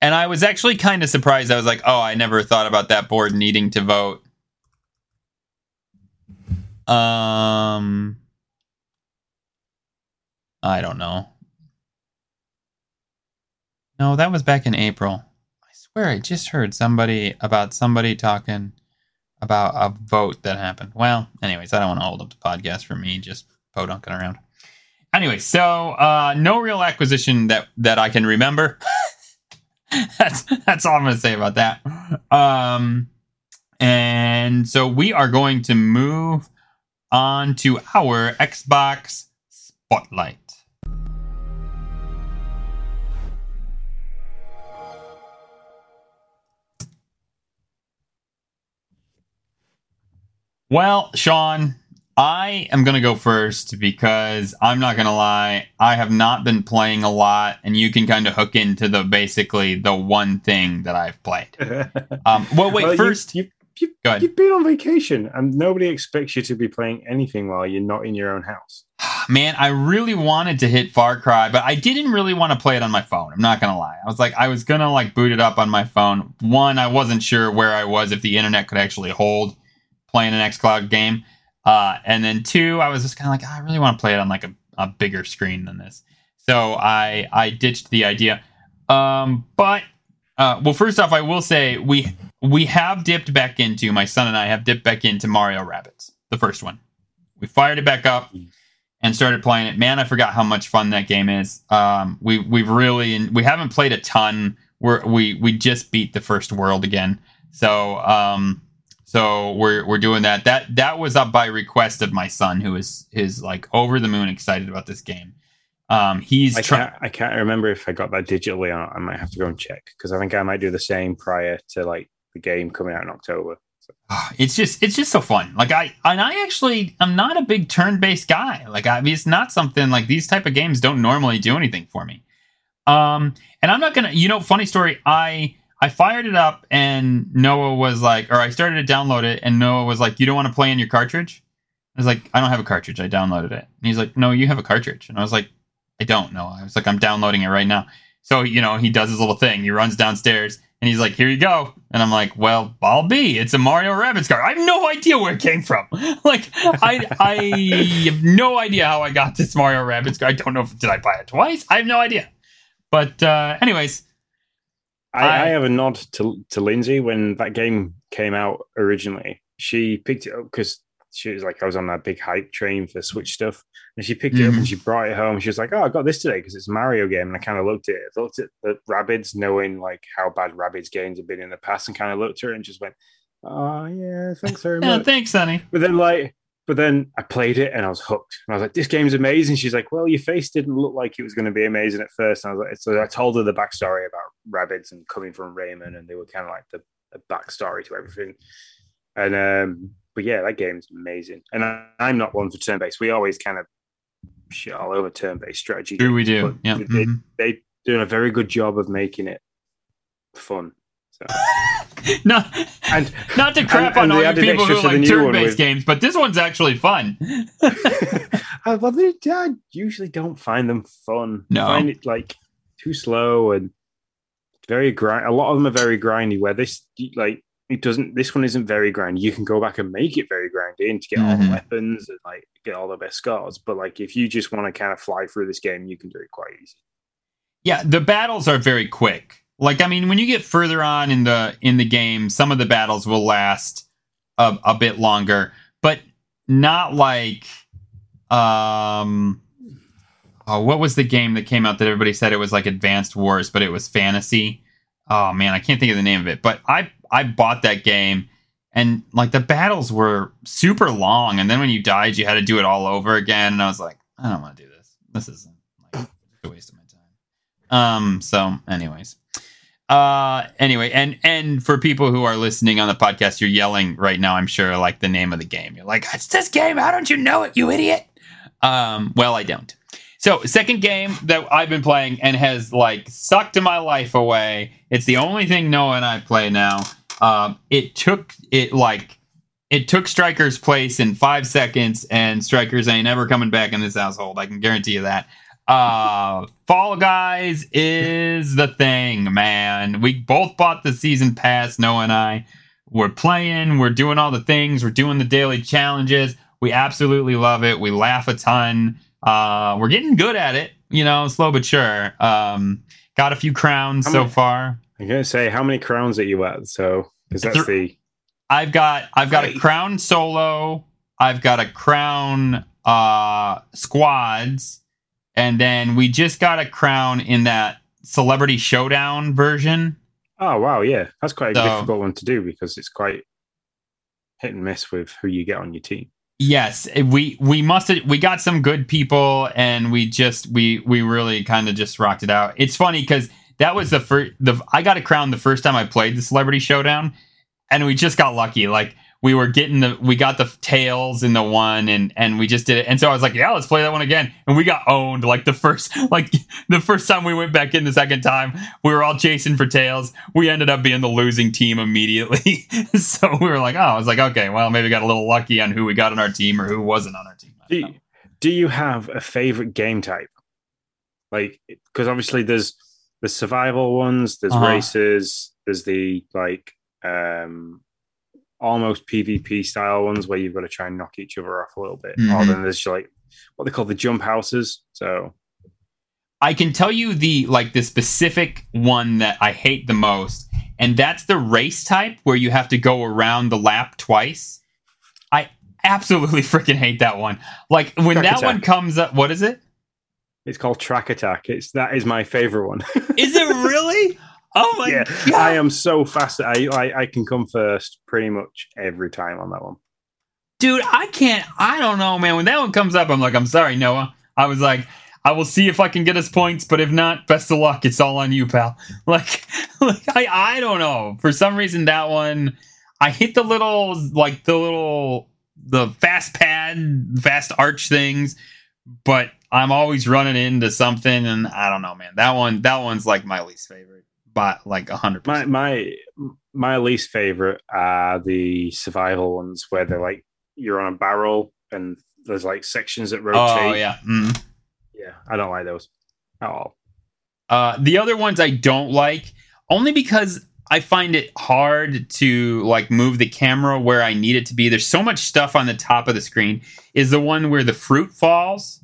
and I was actually kind of surprised. I was like, oh, I never thought about that board needing to vote. Um, I don't know. No, that was back in April. I swear I just heard somebody about somebody talking about a vote that happened. Well, anyways, I don't want to hold up the podcast for me just podunking around. Anyway, so uh, no real acquisition that that I can remember. that's that's all I'm going to say about that. Um, and so we are going to move on to our Xbox Spotlight. Well, Sean, I am going to go first because I'm not going to lie. I have not been playing a lot, and you can kind of hook into the basically the one thing that I've played. Um, well, wait, Well, you- first, you, you, ahead. you've been on vacation and nobody expects you to be playing anything while you're not in your own house. man, I really wanted to hit Far Cry, but I didn't really want to play it on my phone. I'm not gonna lie. I was like, I was gonna like boot it up on my phone. One, I wasn't sure where I was if the internet could actually hold playing an XCloud game. Uh, and then two, I was just kind of like, "Ah, I really want to play it on like a, a bigger screen than this. So I I ditched the idea. Um, but uh, well, first off, I will say we we have dipped back into my son and I have dipped back into Mario Rabbids, the first one. We fired it back up and started playing it. Man, I forgot how much fun that game is. Um, we we've really we haven't played a ton. We're we we just beat the first world again. So um so we're we're doing that. That that was up by request of my son, who is is like over the moon excited about this game. Um, he's I trying. can't, I can't remember if I got that digitally or not. I might have to go and check because I think I might do the same prior to like the game coming out in October. So, it's just it's just so fun like i and i actually i'm not a big turn-based guy like i mean it's not something like these type of games don't normally do anything for me um and i'm not gonna you know funny story i i fired it up and noah was like or i started to download it and noah was like you don't want to play in your cartridge i was like i don't have a cartridge i downloaded it and he's like no you have a cartridge and i was like i don't know i was like i'm downloading it right now so you know he does his little thing he runs downstairs And he's like, "Here you go." And I'm like, "Well, I'll be. It's a Mario Rabbids card. I have no idea where it came from. like, I I have no idea how I got this Mario Rabbids card. I don't know if did I buy it twice. I have no idea. But uh, anyways, I, I- I have a nod to to Lindsay when that game came out originally. She picked it up because she was like, I was on that big hype train for Switch stuff, and she picked it up and mm-hmm. she brought it home. She was like, "Oh, I got this today because it's a Mario game." And I kind of looked at it, looked at the Rabbids, knowing like how bad Rabbids games have been in the past, and kind of looked at her and just went, "Oh yeah, thanks very yeah, much." thanks, Sonny. But then like, but then I played it and I was hooked. And I was like, "This game's amazing." She's like, "Well, your face didn't look like it was going to be amazing at first. And I was like, so I told her the backstory about Rabbids and coming from Rayman, and they were kind of like the, the backstory to everything. And um, but yeah, that game's amazing. And I, I'm not one for turn based. We always kind of shit all over turn based strategy. True, we do. Yeah. They, mhm. they doing a very good job of making it fun. So Not, and not to crap and on all they you people who extras to like turn-based with- games, but this one's actually fun. Uh, well, they, I usually don't find them fun. No. I find it like too slow and very grind. A lot of them are very grindy. Where this, like, it doesn't. This one isn't very grindy. You can go back and make it very grindy and to get all the Mhm. weapons and like get all the best scores. But like, if you just want to kind of fly through this game, you can do it quite easy. Yeah, the battles are very quick. Like I mean, when you get further on in the in the game, some of the battles will last a, a bit longer, but not like um oh, what was the game that came out that everybody said it was like Advanced Wars, but it was fantasy. Oh man, I can't think of the name of it. But I I bought that game and like the battles were super long and then when you died you had to do it all over again and I was like, I don't want to do this. This isn't like a waste of my time. Um. So, anyways, uh. Anyway, and and for people who are listening on the podcast, you're yelling right now. I'm sure, like the name of the game. You're like, "It's this game. How don't you know it, you idiot?" Um. Well, I don't. So, second game that I've been playing and has like sucked my life away. It's the only thing Noah and I play now. Um. It took it like it took Striker's place in five seconds, and Strikers ain't ever coming back in this household. I can guarantee you that. Uh, Fall Guys is the thing, man. We both bought the season pass, Noah and I. We're playing, we're doing all the things, we're doing the daily challenges. We absolutely love it. We laugh a ton. Uh, we're getting good at it, you know, slow but sure. Um, got a few crowns How so far. I'm gonna say how many crowns are you at? So is that the I've got I've got a crown solo. I've got a crown uh squads, and then we just got a crown in that celebrity showdown version. oh wow yeah that's quite a So- difficult one to do because it's quite hit and miss with who you get on your team. Yes, we we must have we got some good people, and we just we we really kind of just rocked it out. It's funny because that was the first the I got a crown the first time I played the celebrity showdown, and we just got lucky. Like we were getting the we got the tails in the one and and we just did it. And so i was like yeah let's play that one again. And we got owned like the first like the first time we went back in the second time we were all chasing for tails. We ended up being the losing team immediately. So we were like oh i was like okay well maybe got a little lucky on who we got on our team or who wasn't on our team. Do you, do you have a favorite game type? Like, because obviously there's the survival ones, there's Uh-huh. races, there's the like um almost PvP style ones where you've got to try and knock each other off a little bit. Or Mhm. then there's like what they call the jump houses. So I can tell you the like the specific one that I hate the most, and that's the race type where you have to go around the lap twice. I absolutely freaking hate that one. Like when Track that attack. one comes up, what is it? it's called track attack. It's that is my favorite one. Is it really? Oh my yeah, god! I am so fast. I, I I can come first pretty much every time on that one. dude i can't i don't know man. When that one comes up i'm like i'm sorry noah. I was like i will see if i can get us points but if not best of luck. It's all on you pal. Like, like i i don't know. For some reason that one i hit the little like the little the fast pad fast arch things but i'm always running into something and i don't know man. That one that one's like my least favorite but like a hundred My my my least favorite are the survival ones where they're like you're on a barrel and there's like sections that rotate. oh yeah mm. yeah. I don't like those at all. Uh, the other ones I don't like only because I find it hard to like move the camera where I need it to be. There's so much stuff on the top of the screen. Is the one where the fruit falls,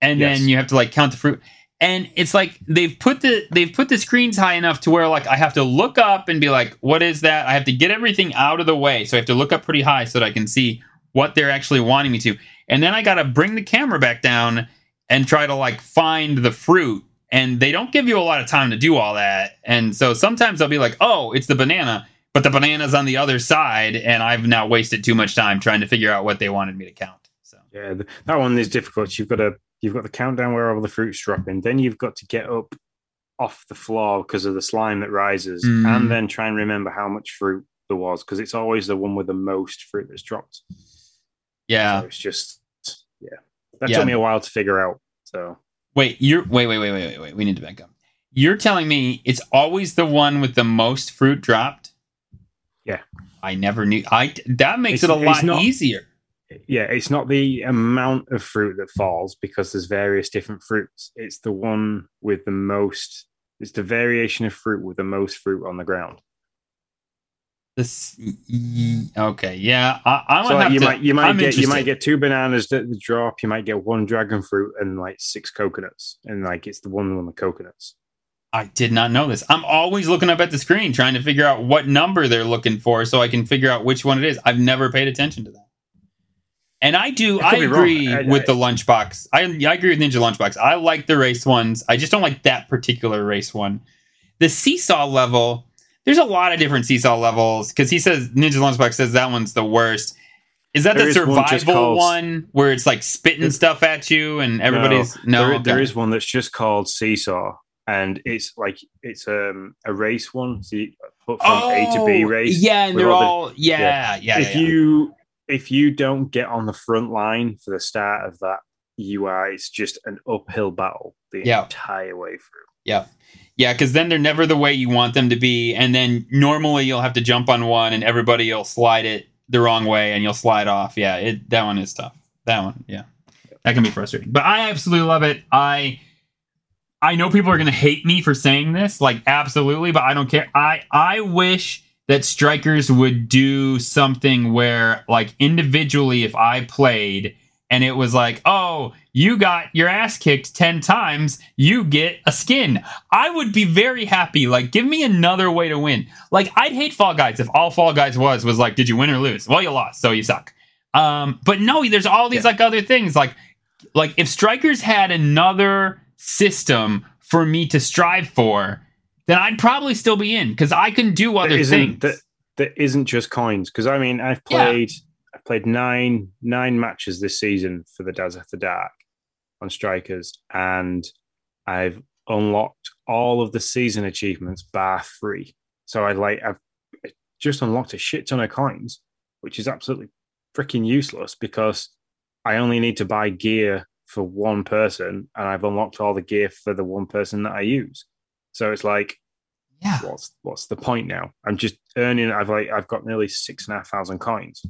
and Yes. then you have to like count the fruit. And it's like they've put the they've put the screens high enough to where like I have to look up and be like, what is that? I have to get everything out of the way, so I have to look up pretty high so that I can see what they're actually wanting me to. And then I got to bring the camera back down and try to like find the fruit and they don't give you a lot of time to do all that and so sometimes i'll be like oh it's the banana but the banana's on the other side and i've now wasted too much time trying to figure out what they wanted me to count so Yeah, that one is difficult. You've got to you've got the countdown where all the fruit's dropping. Then you've got to get up off the floor because of the slime that rises, Mm. and then try and remember how much fruit there was because it's always the one with the most fruit that's dropped. yeah So it's just yeah. That Yeah. took me a while to figure out. So wait you're wait wait wait wait wait wait we need to back up you're telling me it's always the one with the most fruit dropped Yeah. i never knew i that makes It's- it a lot not- easier yeah, it's not the amount of fruit that falls because there's various different fruits. It's the one with the most. It's the variation of fruit with the most fruit on the ground. this okay yeah i, I So might like, have you to, might you might I'm get you might get two bananas that that drop. You might get one dragon fruit and like six coconuts, and like it's the one with the coconuts. I did not know this. I'm always looking up at the screen trying to figure out what number they're looking for so I can figure out which one it is. I've never paid attention to that. And I do, I I could be wrong. agree I- with I- the lunchbox. I, I agree with Ninja Lunchbox. I like the race ones. I just don't like that particular race one. The seesaw level, there's a lot of different seesaw levels because he says, Ninja Lunchbox says that one's the worst. Is that There the is one survival one where it's like spitting There's- stuff at you and everybody's no? there, there okay. is one that's just called seesaw, and it's like it's um a race one. So you put from A to B Oh, race. Yeah, and they're all the- all yeah, yeah. yeah, if yeah. you if you don't get on the front line for the start of that UI, it's just an uphill battle the Yeah. entire way through. Yeah. Yeah, because then they're never the way you want them to be. And then normally you'll have to jump on one and everybody will slide it the wrong way and you'll slide off. Yeah, it that one is tough. That one, yeah. That can be frustrating. But I absolutely love it. I I know people are gonna hate me for saying this, like absolutely, but I don't care. I I wish that strikers would do something where like individually if I played and it was like, oh, you got your ass kicked 10 times, you get a skin. I would be very happy. Like, give me another way to win. Like, I'd hate Fall Guys if all Fall Guys was was like, did you win or lose? Well, you lost, so you suck. Um, but no, there's all these Yeah. like other things. Like, like if strikers had another system for me to strive for, then I'd probably still be in because I can do other That things. that that isn't just coins because I mean I've Yeah. played I've played nine nine matches this season for the Daz After Dark on strikers and I've unlocked all of the season achievements bar free. So I like I've just unlocked a shit ton of coins, which is absolutely freaking useless because I only need to buy gear for one person and I've unlocked all the gear for the one person that I use. So it's like yeah. what's what's the point now? I'm just earning. I've like I've got nearly six and a half thousand coins.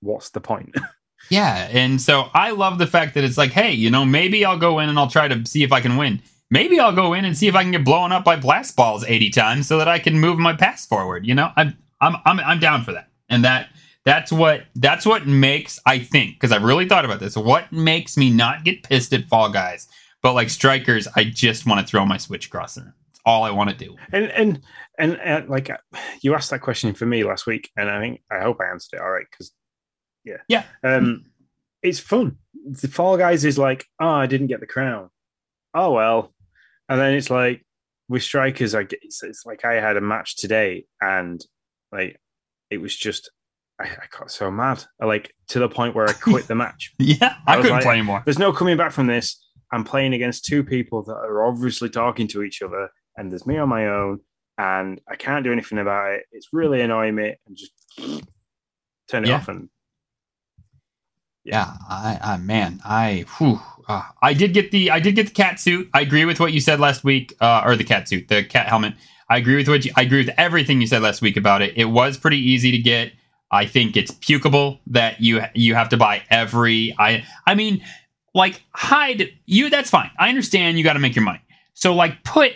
What's the point? Yeah, and so I love the fact that it's like, hey, you know, maybe I'll go in and I'll try to see if I can win. Maybe I'll go in and see if I can get blown up by blast balls eighty times so that I can move my pass forward. You know, I'm I'm I'm, I'm down for that, and that that's what that's what makes I think because I've really thought about this. What makes me not get pissed at Fall Guys, but like strikers, I just want to throw my switch across there. That's all I want to do. and and and uh, like you asked that question for me last week, and I think I hope I answered it all right because yeah, Yeah. um, it's fun. The Fall Guys is like, oh, I didn't get the crown. Oh well, and then it's like with strikers, I get it's, it's like I had a match today, and like it was just. I, I got so mad, like to the point where I quit the match Yeah, I I, couldn't like- play anymore. there's no coming back from this. I'm playing against two people that are obviously talking to each other, and there's me on my own, and I can't do anything about it. It's really annoying me, and just turn it Yeah. off. And Yeah, I, I man, I, whew, uh, I did get the, I did get the cat suit. I agree with what you said last week, uh, or the cat suit, the cat helmet. I agree with what you, I agree with everything you said last week about it. It was pretty easy to get. I think it's pukable that you you have to buy every. I, I mean, like hide you. That's fine. I understand you got to make your money. So like put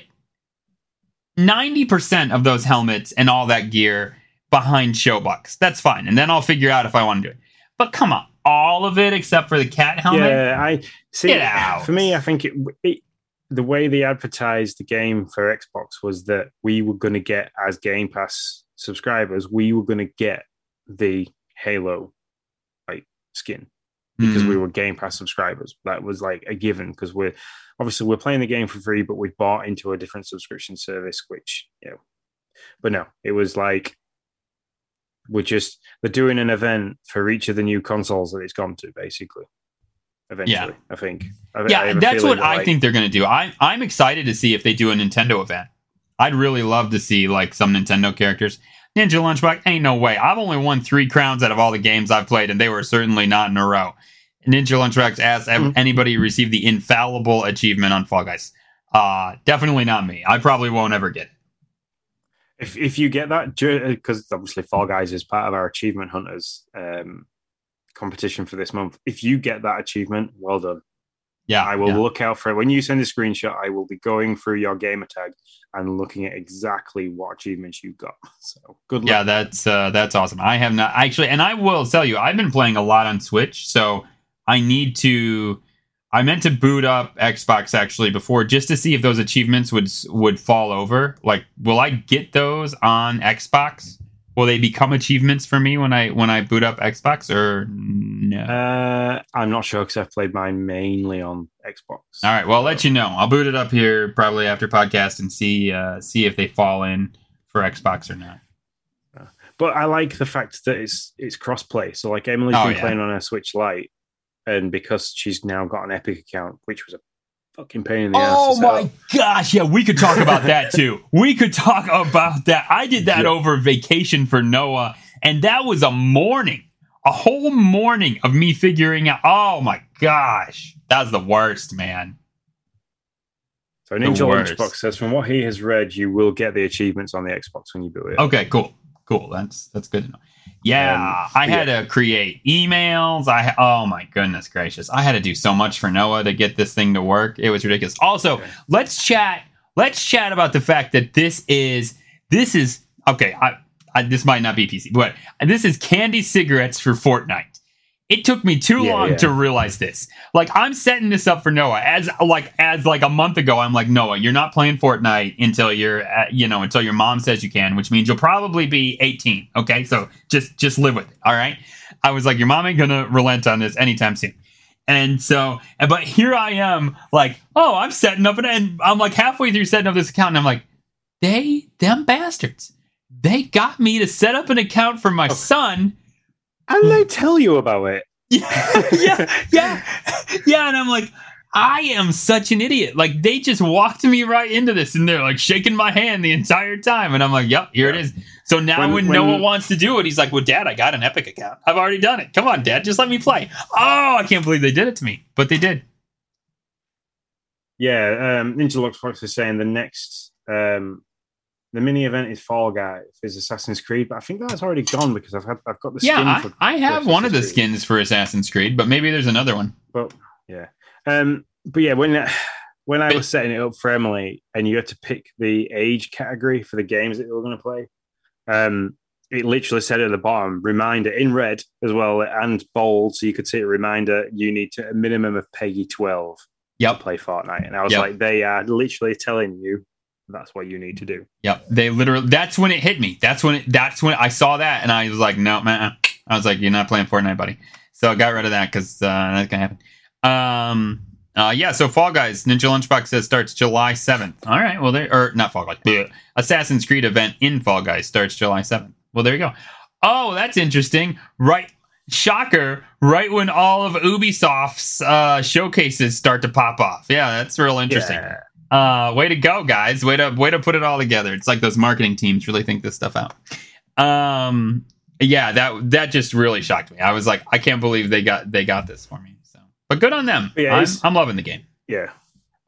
90% of those helmets and all that gear behind Show-Bucks. That's fine. And then I'll figure out if I want to do it. But come on, all of it except for the cat helmet? Yeah, I see. Get out. For me, I think it, it the way they advertised the game for Xbox was that we were going to get as Game Pass subscribers, we were going to get the Halo like skin because Mhm. we were Game Pass subscribers. That was like a given because we're obviously we're playing the game for free, but we bought into a different subscription service, which you know. But no, it was like we're just they're doing an event for each of the new consoles that it's gone to, basically. Eventually, I think. I, I Yeah, a that's what that, I like- think they're going to do. I, I'm excited to see if they do a Nintendo event. I'd really love to see like some Nintendo characters. Ninja Lunchbox, ain't no way. I've only won three crowns out of all the games I've played, and they were certainly not in a row. Ninja Lunchbox asked have Mhm. anybody received the infallible achievement on Fall Guys. Uh, definitely not me. I probably won't ever get it. If if you get that, because obviously Fall Guys is part of our achievement hunters um, competition for this month. If you get that achievement, well done. Yeah, I will yeah. look out for it. When you send a screenshot, I will be going through your gamer tag and looking at exactly what achievements you got. So good luck. Yeah, that's uh, that's awesome. I have not actually, and I will tell you, I've been playing a lot on Switch, so I need to. I meant to boot up Xbox actually before just to see if those achievements would would fall over. Like, will I get those on Xbox? Will they become achievements for me when I when I boot up Xbox or no? Uh, I'm not sure because I've played mine mainly on Xbox. All right, well, I'll let you know. I'll boot it up here probably after podcast and see uh, see if they fall in for Xbox or not. But I like the fact that it's it's crossplay. So like Emily's Oh, been yeah. playing on her Switch Lite, and because she's now got an Epic account, which was a fucking pain in the ass. Oh my gosh, yeah, we could talk about that too. We could talk about that. I did that Yeah. over vacation for Noah, and that was a morning, a whole morning of me figuring out. Oh my gosh, that was the worst, man. So Ninja. Lunchbox says, from what he has read, you will get the achievements on the Xbox when you boot it. Okay, cool, cool. That's that's good to know. Yeah, Um, I had to create emails. I oh my goodness gracious, I had to do so much for Noah to get this thing to work. It was ridiculous. Also, Okay. let's chat. Let's chat about the fact that this is this is okay. I, I this might not be PC, but this is candy cigarettes for Fortnite. It took me too Yeah, long yeah. to realize this. Like I'm setting this up for Noah as like as like a month ago. I'm like Noah, you're not playing Fortnite until you're at, you know until your mom says you can, which means you'll probably be 18. Okay, so just just live with it. All right. I was like, your mom ain't gonna relent on this anytime soon. And so, but here I am, like, oh, I'm setting up, an, and I'm like halfway through setting up this account, and I'm like, they, them bastards, they got me to set up an account for my oh. son. And they tell you about it. Yeah, yeah, yeah, yeah. And I'm like, I am such an idiot. Like, they just walked me right into this, and they're like shaking my hand the entire time. And I'm like, yep, here it Yeah. is. So now when, When- Noah when- wants to do it, he's like, well, Dad, I got an Epic account. I've already done it. Come on, Dad, just let me play. Oh, I can't believe they did it to me, but they did. Yeah, um, Ninja Lunchbox is saying the next um, the mini event is Fall Guys is Assassin's Creed, but I think that's already gone because I've had I've got the skin. Yeah, for, I, I have one of the Creed. skins for Assassin's Creed, but maybe there's another one. But yeah, um, but yeah, when when I was setting it up for Emily, and you had to pick the age category for the games that you were going to play, um, it literally said at the bottom reminder in red as well and bold, so you could see a reminder. You need to a minimum of PEGI twelve to Yep. play Fortnite, and I was Yep. like, they are literally telling you that's what you need to do. Yep. They literally. That's when it hit me. That's when. It, that's when I saw that, and I was like, no, man. I was like, you're not playing Fortnite, buddy. So I got rid of that because uh, that's gonna happen. Um. Uh, yeah. So Fall Guys Ninja Lunchbox says starts July seventh. All right. Well, there or not Fall Guys. bleh. Assassin's Creed event in Fall Guys starts July seventh. Well, there you go. Oh, that's interesting. Right. Shocker! Right when all of Ubisoft's uh, showcases start to pop off. Yeah, that's real interesting. Yeah. Uh, way to go, guys! Way to way to put it all together. It's like those marketing teams really think this stuff out. Um, yeah, that that just really shocked me. I was like, I can't believe they got they got this for me. So, but good on them. Yeah, I'm, I'm loving the game. Yeah.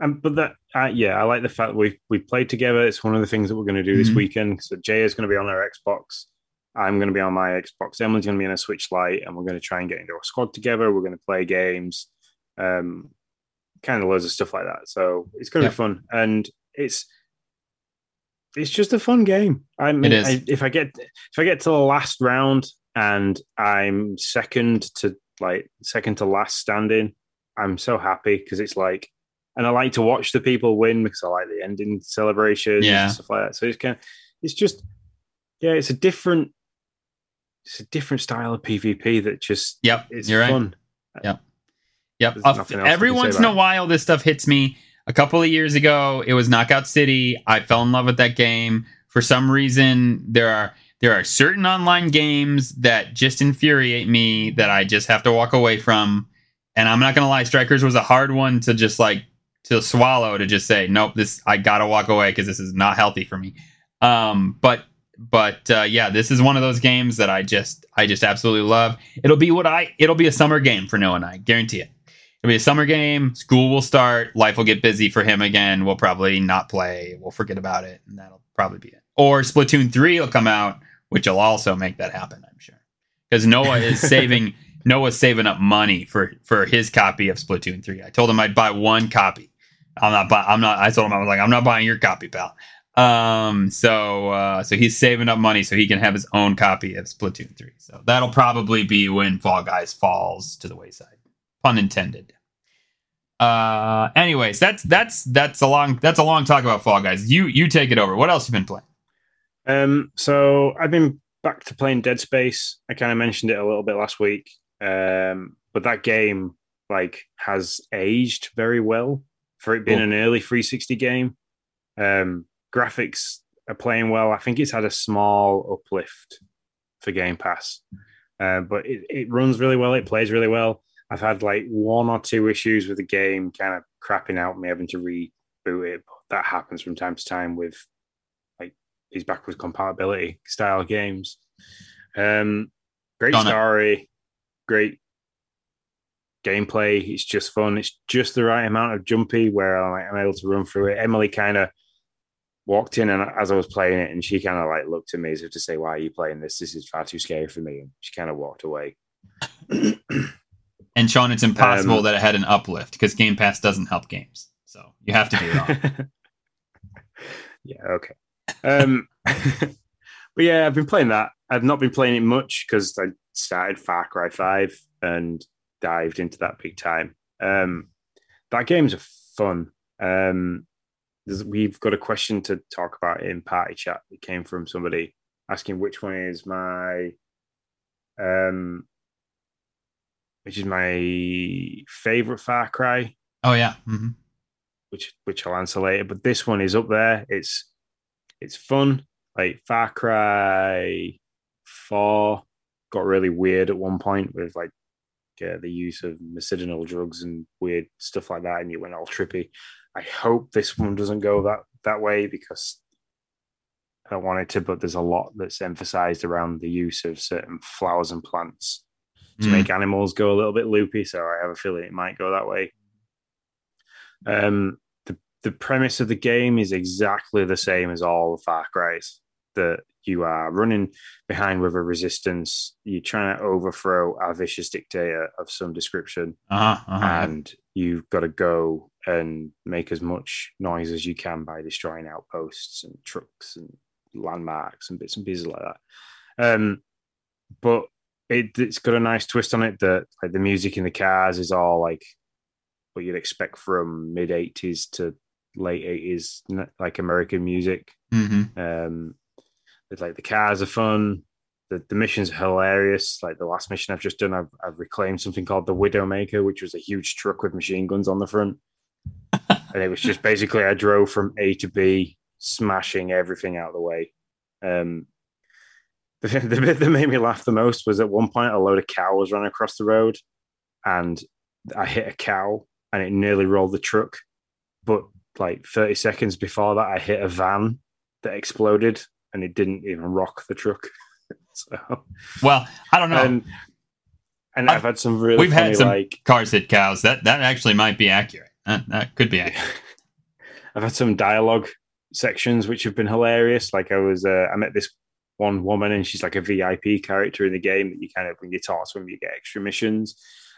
Um, but that, uh, yeah, I like the fact we we played together. It's one of the things that we're going to do this Mhm. weekend. So Jay is going to be on our Xbox. I'm going to be on my Xbox. Emily's going to be on a Switch Lite, and we're going to try and get into a squad together. We're going to play games, um, kind of loads of stuff like that. So it's going to Yeah. be fun, and it's it's just a fun game. I mean. I, if I get if I get to the last round and I'm second to like second to last standing, I'm so happy because it's like, and I like to watch the people win because I like the ending celebrations Yeah. and stuff like that. So it's kind of, it's just, yeah, it's a different, it's a different style of PvP that just yeah, it's you're right. fun. Yep. Uh, nothing else I every once in a while, this stuff hits me. A couple of years ago, it was Knockout City. I fell in love with that game. For some reason, there are there are certain online games that just infuriate me that I just have to walk away from. And I'm not gonna lie, Strikers was a hard one to just like to swallow to just say, nope, this I gotta walk away because this is not healthy for me. Um, but but uh, yeah, this is one of those games that I just I just absolutely love. It'll be what I it'll be a summer game for Noah and I, guarantee it. It'll be a summer game. School will start. Life will get busy for him again. We'll probably not play. We'll forget about it, and that'll probably be it. Or Splatoon three will come out, which will also make that happen. I'm sure because Noah is saving Noah's saving up money for for his copy of Splatoon three. I told him I'd buy one copy. I'm not. I'm not. I told him I was like, I'm not buying your copy, pal. Um. So uh, so he's saving up money so he can have his own copy of Splatoon three. So that'll probably be when Fall Guys falls to the wayside. Pun intended. Uh. Anyways, that's that's that's a long that's a long talk about Fall Guys. You you take it over. What else you been playing? Um, so I've been back to playing Dead Space. I kind of mentioned it a little bit last week. Um, but that game like has aged very well for it being Cool. an early 360 game. Um, graphics are playing well. I think it's had a small uplift for Game Pass, uh, but it, it runs really well. It plays really well. I've had like one or two issues with the game kind of crapping out, me having to reboot it. But that happens from time to time with like these backwards compatibility style games. Um, great story, great gameplay. It's just fun. It's just the right amount of jumpy where I'm, like, I'm able to run through it. Emily kind of walked in and as I was playing it, and she kind of like looked at me as if to say, "Why are you playing this? This is far too scary for me." And she kind of walked away. And Sean, it's impossible Um, that it had an uplift because Game Pass doesn't help games. So you have to do it yeah, okay. Um, but yeah, I've been playing that. I've not been playing it much because I started Far Cry 5 and dived into that big time. Um, that game's fun. Um, we've got a question to talk about in party chat. It came from somebody asking which one is my um which is my favorite Far Cry oh yeah. hmm which which I'll answer later. But this one is up there. It's it's fun. Like Far Cry Four got really weird at one point with like uh, the use of medicinal drugs and weird stuff like that, and you went all trippy. I hope this one doesn't go that that way because I don't want it to. But there's a lot that's emphasized around the use of certain flowers and plants to Mm. make animals go a little bit loopy. So I have a feeling it might go that way. Um, the the premise of the game is exactly the same as all the Far Cry's. That you are running behind with a resistance. You're trying to overthrow a vicious dictator of some description, Uh-huh, uh-huh. and you've got to go and make as much noise as you can by destroying outposts and trucks and landmarks and bits and pieces like that. Um, but it, it's got a nice twist on it that like the music in the cars is all like what you'd expect from mid 80s to late 80s like american music. Mhm. um it's like the cars are fun. The, the missions are hilarious. Like the last mission i've just done I've, I've reclaimed something called the widowmaker which was a huge truck with machine guns on the front. And it was just basically i drove from a to b smashing everything out of the way. Um the, the bit that made me laugh the most was at one point a load of cows ran across the road and I hit a cow and it nearly rolled the truck. But like 30 seconds before that, I hit a van that exploded and it didn't even rock the truck. so, Well, I don't know. and, and I've, I've- had some really we've had some- like, Cars hit cows. That that actually might be accurate. That, that could be accurate. I've had some dialogue sections which have been hilarious. Like I was, uh, I met this one woman and she's like a VIP character in the game that you kind of when you talk to them, you get extra missions.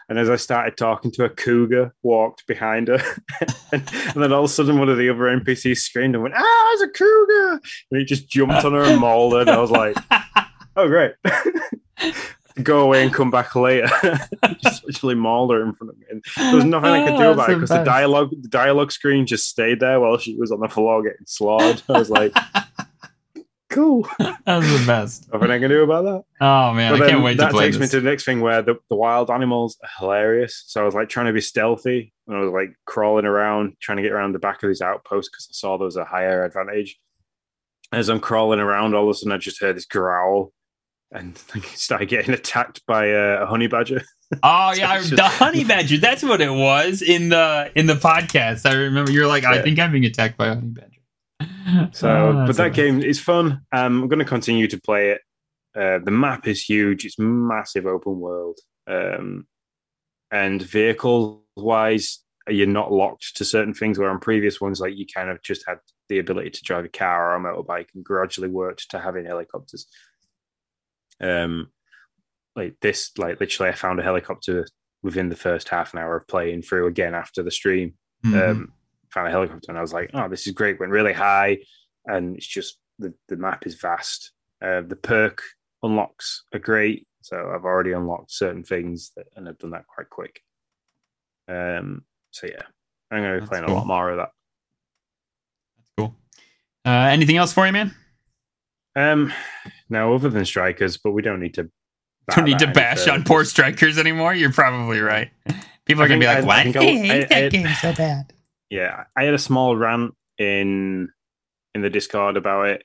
And as I started talking to her, cougar walked behind her, and, and, then all of a sudden, one of the other NPCs screamed and went, "Ah, it's a cougar!" And he just jumped on her and mauled her. And I was like, "Oh, great." Go away and come back later. just literally mauled her in front of me. And there was nothing I could do oh, about it because the dialogue, the dialogue screen just stayed there while she was on the floor getting slaughtered. I was like, cool. That's the best. Nothing I can do about that. Oh man, but I can't wait to play. That takes this. me to the next thing where the, the wild animals are hilarious. So I was like trying to be stealthy and I was like crawling around, trying to get around the back of these outposts because I saw there was a higher advantage. As I'm crawling around, all of a sudden I just heard this growl and like, started getting attacked by uh, a honey badger. Oh so yeah, just... the honey badger. That's what it was in the in the podcast. I remember you're like, I think I'm being attacked by a honey badger. So, oh, but that game is fun. Um, I'm going to continue to play it. Uh, the map is huge. It's massive open world. Um, and vehicle wise, you're not locked to certain things. Where on previous ones, like you kind of just had the ability to drive a car or a motorbike, and gradually worked to having helicopters. Um, like this, like literally, I found a helicopter within the first half an hour of playing through again after the stream. Mm-hmm. Um, found a helicopter and I was like, oh, this is great. Went really high, and it's just the the map is vast. Uh, the perk unlocks are great, so I've already unlocked certain things that, and I've done that quite quick. Um, so yeah, I'm going to be playing cool. a lot more of that. That's cool. Uh, anything else for you, man? Um, no, other than strikers, but we don't need to. Don't need to bash on poor strikers anymore. You're probably right. People are gonna be like, "What? I, I, I hate that game so bad." Yeah, I had a small rant in in the Discord about it.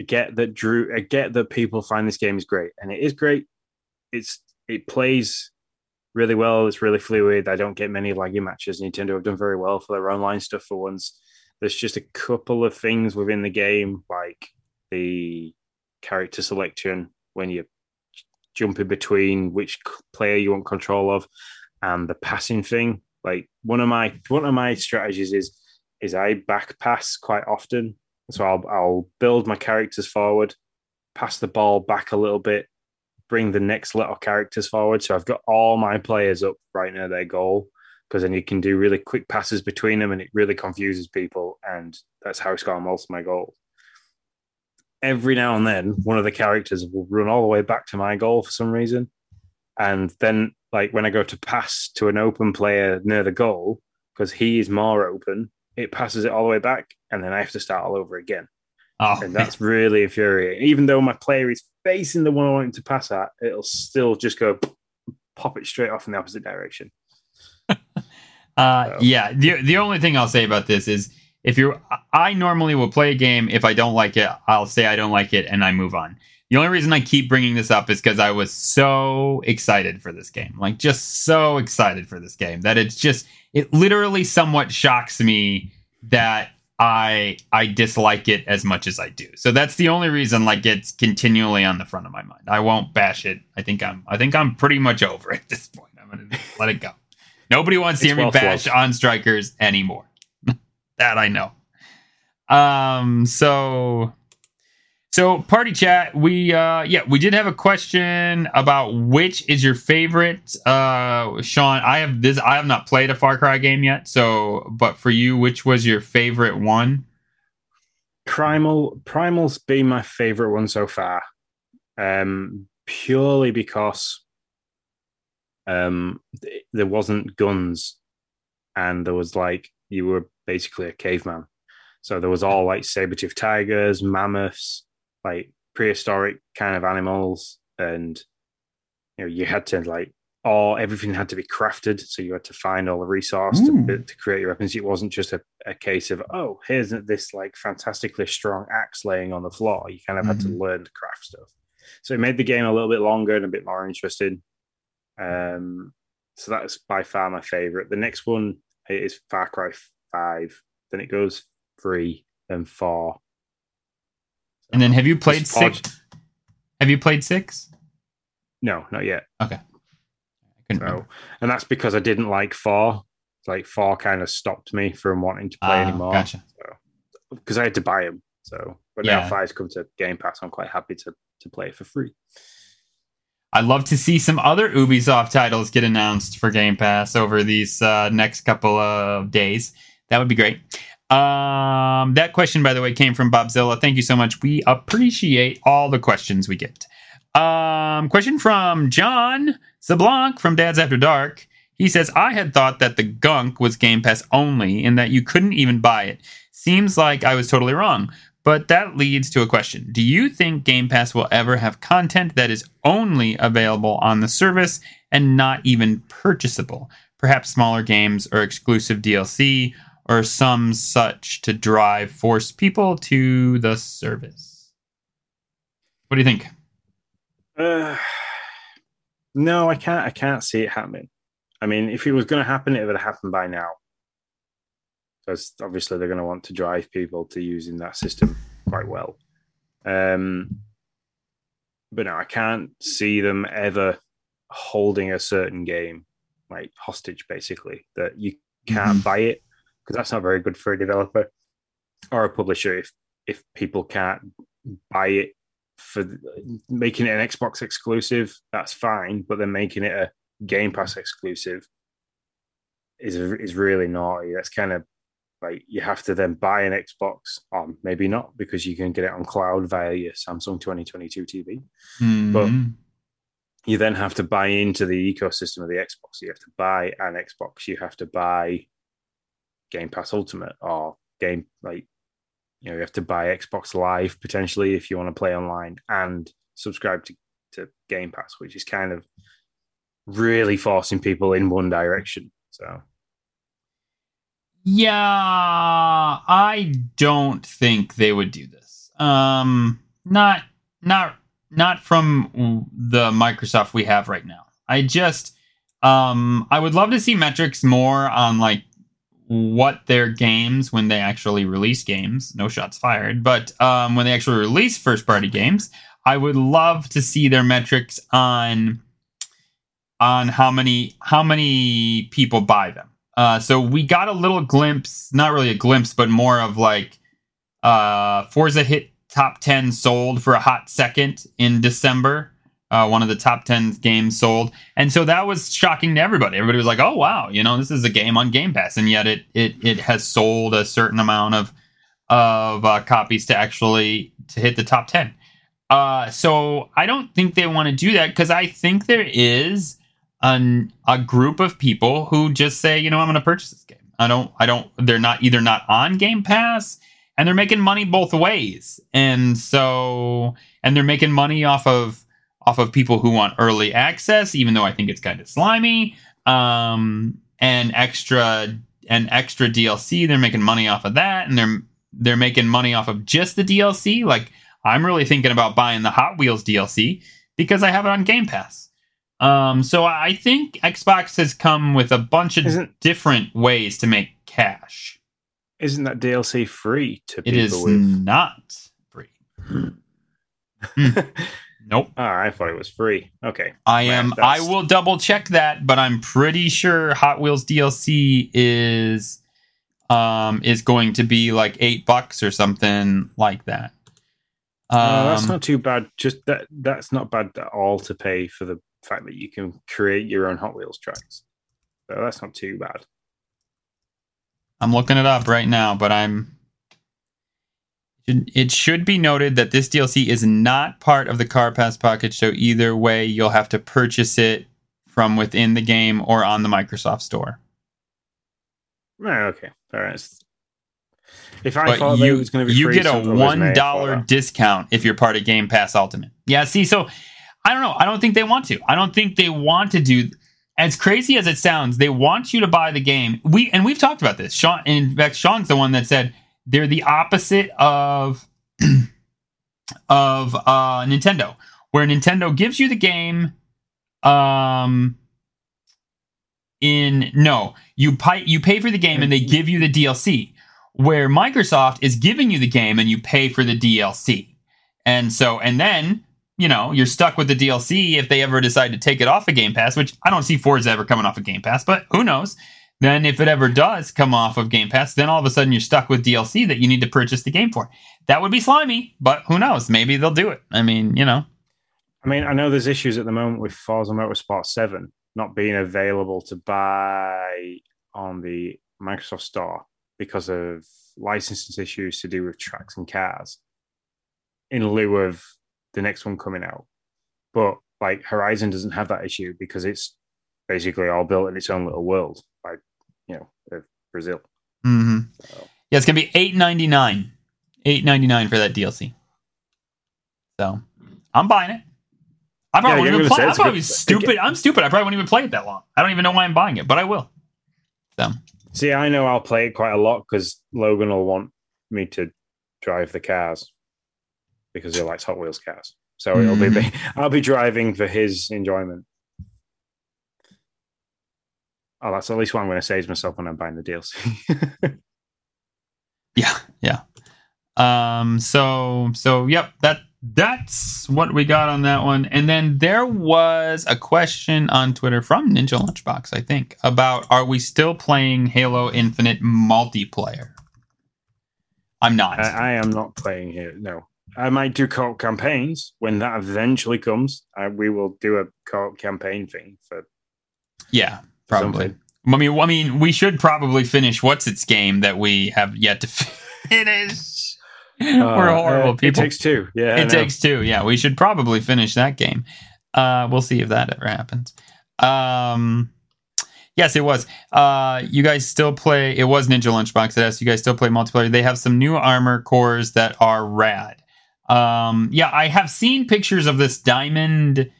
I get that Drew. I get that people find this game is great, and it is great. It's it plays really well. It's really fluid. I don't get many laggy matches. Nintendo have done very well for their online stuff for once. There's just a couple of things within the game, like the character selection when you jump in between which player you want control of, and the passing thing like one of my one of my strategies is is I back pass quite often. So I'll I'll build my characters forward, pass the ball back a little bit, bring the next little characters forward. So I've got all my players up right near their goal because then you can do really quick passes between them and it really confuses people. And that's how I score most of my goals. Every now and then, one of the characters will run all the way back to my goal for some reason. And then like when I go to pass to an open player near the goal, because he is more open, it passes it all the way back, and then I have to start all over again. Oh, and that's really infuriating. Even though my player is facing the one I want him to pass at, it'll still just go pop it straight off in the opposite direction. uh, so. Yeah. The, the only thing I'll say about this is if you're, I normally will play a game. If I don't like it, I'll say I don't like it and I move on. The only reason I keep bringing this up is because I was so excited for this game. Like, just so excited for this game that it's just, it literally somewhat shocks me that I I dislike it as much as I do. So that's the only reason like it's continually on the front of my mind. I won't bash it. I think I'm I think I'm pretty much over at this point. I'm gonna let it go. Nobody wants to hear me bash on strikers anymore. that I know. Um so so party chat, we uh yeah, we did have a question about which is your favorite uh Sean, I have this I have not played a Far Cry game yet, so but for you, which was your favorite one? Primal Primal's been my favorite one so far. Um purely because um there wasn't guns and there was like you were basically a caveman. So there was all like saber-tooth tigers, mammoths, like prehistoric kind of animals, and you know you had to like all everything had to be crafted, so you had to find all the resource to, hmm. to create your weapons. It wasn't just a, a case of oh, here's this like fantastically strong axe laying on the floor. You kind of mm-hmm. had to mm-hmm. learn to craft stuff. So it made the game a little bit longer and a bit more interesting. Um, so that's by far my favorite. The next one is Far Cry Five. Then it goes three, then four, and then have you played six? Have you played six? No, not yet. Okay. So, and that's because I didn't like four. Like four kind of stopped me from wanting to play uh, anymore. Gotcha. Because so, I had to buy them. So, but yeah. now five's come to Game Pass. I'm quite happy to to play it for free. I'd love to see some other Ubisoft titles get announced for Game Pass over these uh, next couple of days. That would be great. Um, that question, by the way, came from Bobzilla. Thank you so much. We appreciate all the questions we get. Um, question from John Zablanc from Dad's After Dark. He says, I had thought that the gunk was Game Pass only and that you couldn't even buy it. Seems like I was totally wrong. But that leads to a question. Do you think Game Pass will ever have content that is only available on the service and not even purchasable? Perhaps smaller games or exclusive DLC or some such to drive force people to the service. What do you think? Uh, no, I can't. I can't see it happening. I mean, if it was going to happen, it would have happened by now because obviously they're going to want to drive people to using that system quite well. Um, but no, I can't see them ever holding a certain game like hostage, basically that you can't mm-hmm. buy it because that's not very good for a developer or a publisher if if people can't buy it for making it an Xbox exclusive. That's fine, but then making it a Game Pass exclusive is is really naughty. That's kind of like you have to then buy an Xbox, or maybe not because you can get it on cloud via your Samsung 2022 TV. Mm-hmm. But you then have to buy into the ecosystem of the Xbox. You have to buy an Xbox. You have to buy Game Pass Ultimate or game like you know you have to buy Xbox Live potentially if you want to play online and subscribe to, to Game Pass, which is kind of really forcing people in one direction. So yeah, I don't think they would do this. Um, not not not from the Microsoft we have right now. I just um I would love to see metrics more on like what their games when they actually release games, no shots fired, but um when they actually release first party games, I would love to see their metrics on on how many how many people buy them. Uh, so we got a little glimpse, not really a glimpse, but more of like uh, Forza hit top 10 sold for a hot second in December. Uh, one of the top 10 games sold. And so that was shocking to everybody. Everybody was like, oh, wow, you know, this is a game on Game Pass. And yet it, it, it has sold a certain amount of, of uh, copies to actually to hit the top 10. Uh, so I don't think they want to do that because I think there is an, a group of people who just say, you know, I'm going to purchase this game. I don't, I don't, they're not either not on Game Pass and they're making money both ways. And so, and they're making money off of, off of people who want early access, even though I think it's kind of slimy. Um, and extra, and extra DLC, they're making money off of that. And they're, they're making money off of just the DLC. Like, I'm really thinking about buying the Hot Wheels DLC because I have it on Game Pass. Um, so I think Xbox has come with a bunch of isn't, different ways to make cash. Isn't that DLC free to people? It is with... not free. mm. Nope. Oh, I thought it was free. Okay. I am. I will double check that, but I'm pretty sure Hot Wheels DLC is um is going to be like eight bucks or something like that. Um, uh, that's not too bad. Just that that's not bad at all to pay for the fact that you can create your own Hot Wheels tracks. So that's not too bad. I'm looking it up right now, but I'm. It should be noted that this DLC is not part of the Car Pass package, so either way, you'll have to purchase it from within the game or on the Microsoft Store. Right, okay. All right. If I but thought you, it was going to be you get a one dollar discount if you're part of Game Pass Ultimate. Yeah, see, so I don't know. I don't think they want to. I don't think they want to do as crazy as it sounds. They want you to buy the game. We and we've talked about this. Sean, in fact, Sean's the one that said they're the opposite of of uh, Nintendo, where Nintendo gives you the game. Um, in no, you pay you pay for the game and they give you the DLC. Where Microsoft is giving you the game and you pay for the DLC. And so, and then you know, you're stuck with the DLC if they ever decide to take it off of Game Pass, which I don't see Forza ever coming off of Game Pass, but who knows? Then if it ever does come off of Game Pass, then all of a sudden you're stuck with DLC that you need to purchase the game for. That would be slimy, but who knows? Maybe they'll do it. I mean, you know. I mean, I know there's issues at the moment with Forza Motorsport 7 not being available to buy on the Microsoft Store because of licensing issues to do with tracks and cars in lieu of the next one coming out. But like Horizon doesn't have that issue because it's basically all built in its own little world, you know, Brazil. Mm-hmm. So, Yeah, it's gonna be eight ninety nine, eight ninety nine for that DLC. So I'm buying it. I probably Yeah, won't I'm even play. I'm probably good- stupid. I'm stupid. I probably won't even play it that long. I don't even know why I'm buying it, but I will. So see, I know I'll play it quite a lot because Logan will want me to drive the cars because he likes Hot Wheels cars. So it'll be I'll be driving for his enjoyment. Oh, that's at least what I'm going to to myself when I'm buying the DLC. yeah, yeah. Um. So so yep. That that's what we got on that one. And then there was a question on Twitter from Ninja Lunchbox, I think, about are we still playing Halo Infinite multiplayer? I'm not. I, I am not playing here. No, I might do co-op campaigns when that eventually comes. I, we will do a co-op campaign thing for yeah, probably. something. I mean, I mean, we should probably finish what's its game that we have yet to finish. We're Uh, horrible uh, people. It takes two. Yeah, it takes two. Yeah, we should probably finish that game. Uh, we'll see if that ever happens. Um, yes, it was. Uh, you guys still play? It was Ninja Lunchbox that asked you guys still play multiplayer. They have some new armor cores that are rad. Um, yeah, I have seen pictures of this diamond,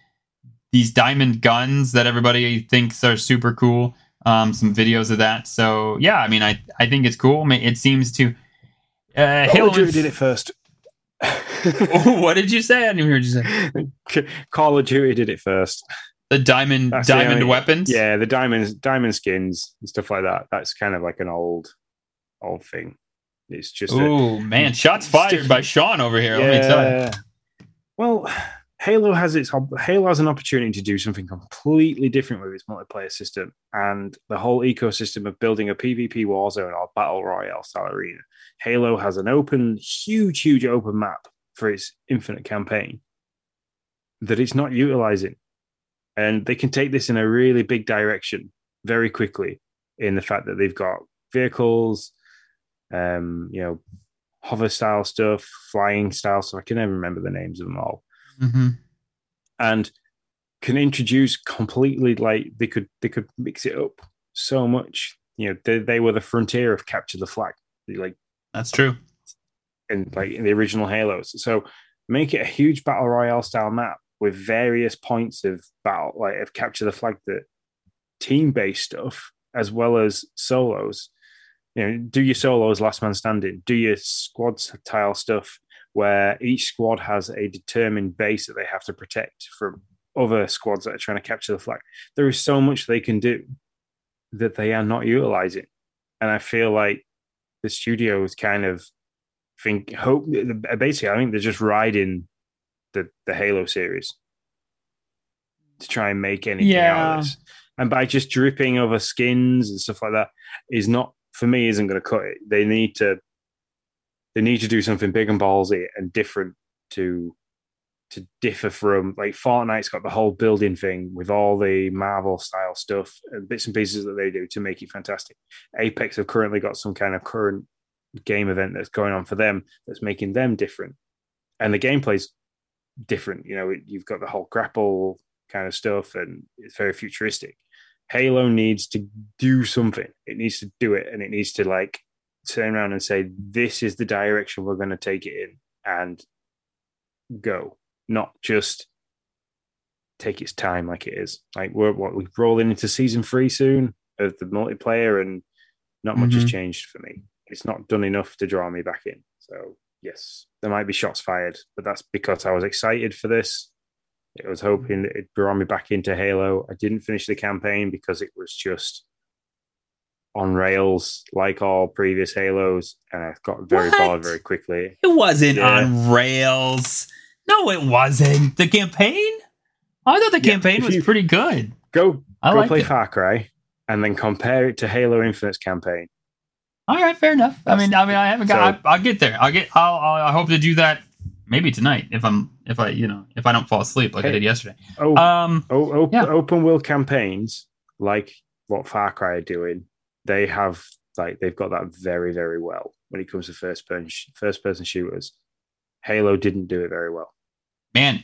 these diamond guns that everybody thinks are super cool. Um, some videos of that. So yeah, I mean, I I think it's cool. I mean, it seems to. Uh, Call of Duty did it first. what did you say? I didn't hear what you say. Call of Duty did it first. The diamond That's the diamond only- weapons. Yeah, the diamonds, diamond skins and stuff like that. That's kind of like an old, old thing. It's just Oh man, shots fired Sticky. by Sean over here. Let me tell you. Yeah. Well, Halo has its Halo has an opportunity to do something completely different with its multiplayer system and the whole ecosystem of building a PvP warzone or battle royale style arena. Halo has an open, huge, huge open map for its infinite campaign that it's not utilizing, and they can take this in a really big direction very quickly. In the fact that they've got vehicles, um, you know, hover style stuff, flying style stuff. I can never remember the names of them all. Mhm. And can introduce completely like they could they could mix it up so much. You know, they, they were the frontier of capture the flag, like That's true. And like in the original Halos. So make it a huge battle royale style map with various points of battle, like of capture the flag that team based stuff as well as solos. You know, do your solos last man standing, do your squad tile stuff where each squad has a determined base that they have to protect from other squads that are trying to capture the flag. There is so much they can do that they are not utilizing. And I feel like the studio is kind of think hope basically I think they're just riding the the Halo series to try and make anything out of this. And by just dripping over skins and stuff like that is not for me isn't going to cut it. They need to they need to do something big and ballsy and different to to differ from like Fortnite's got the whole building thing with all the Marvel style stuff and bits and pieces that they do to make it fantastic. Apex have currently got some kind of current game event that's going on for them that's making them different. And the gameplay's different. You know, you've got the whole grapple kind of stuff and it's very futuristic. Halo needs to do something. It needs to do it and it needs to like turn around and say, this is the direction we're going to take it in and go, not just take its time like it is. Like we're what we're rolling into season three soon of the multiplayer and not much has Mhm. changed for me. It's not done enough to draw me back in. So yes, there might be shots fired, but that's because I was excited for this. I was hoping that it'd draw me back into Halo. I didn't finish the campaign because it was just on rails like all previous Halos, and I got very What? bored very quickly. It wasn't Yeah. on rails. No, it wasn't. The campaign? I thought the Yeah, campaign was pretty good. Go I go play it. Far Cry and then compare it to Halo Infinite's campaign. All right, fair enough. I mean, I mean, I haven't got. So- I, I'll get there. I'll get. I'll, I'll. I hope to do that maybe tonight if I'm if I you know if I don't fall asleep like I did yesterday. Oh, Um, oh, op- yeah. open world campaigns like what Far Cry are doing, they have like they've got that very, very well when it comes to first person first person shooters. Halo didn't do it very well. man,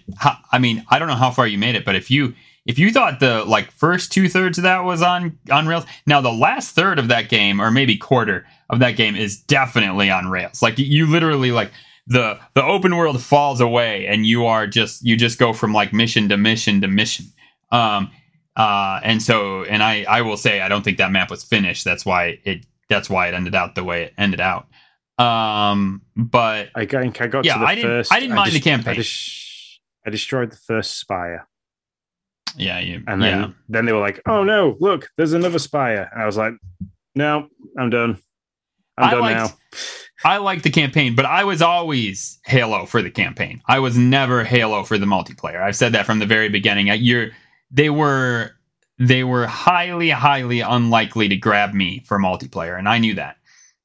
I mean, I don't know how far you made it, but if you if you thought the like first two thirds of that was on on rails, now the last third of that game or maybe quarter of that game is definitely on rails. Like you literally like the the open world falls away and you are just you just go from like mission to mission to mission. Um uh and so and I I will say I don't think that map was finished. That's why it that's why it ended out the way it ended out. Um but I think I got Yeah, to the I didn't- first. I didn't mind the campaign. I, dis- I destroyed the first spire, yeah, you and then yeah. then they were like, "Oh no, look, there's another spire." And I was like, "No, I'm done. I'm I done liked- now." I like the campaign, but I was always Halo for the campaign. I was never Halo for the multiplayer. I've said that from the very beginning. I- You're, they were they were highly, highly unlikely to grab me for multiplayer, and I knew that.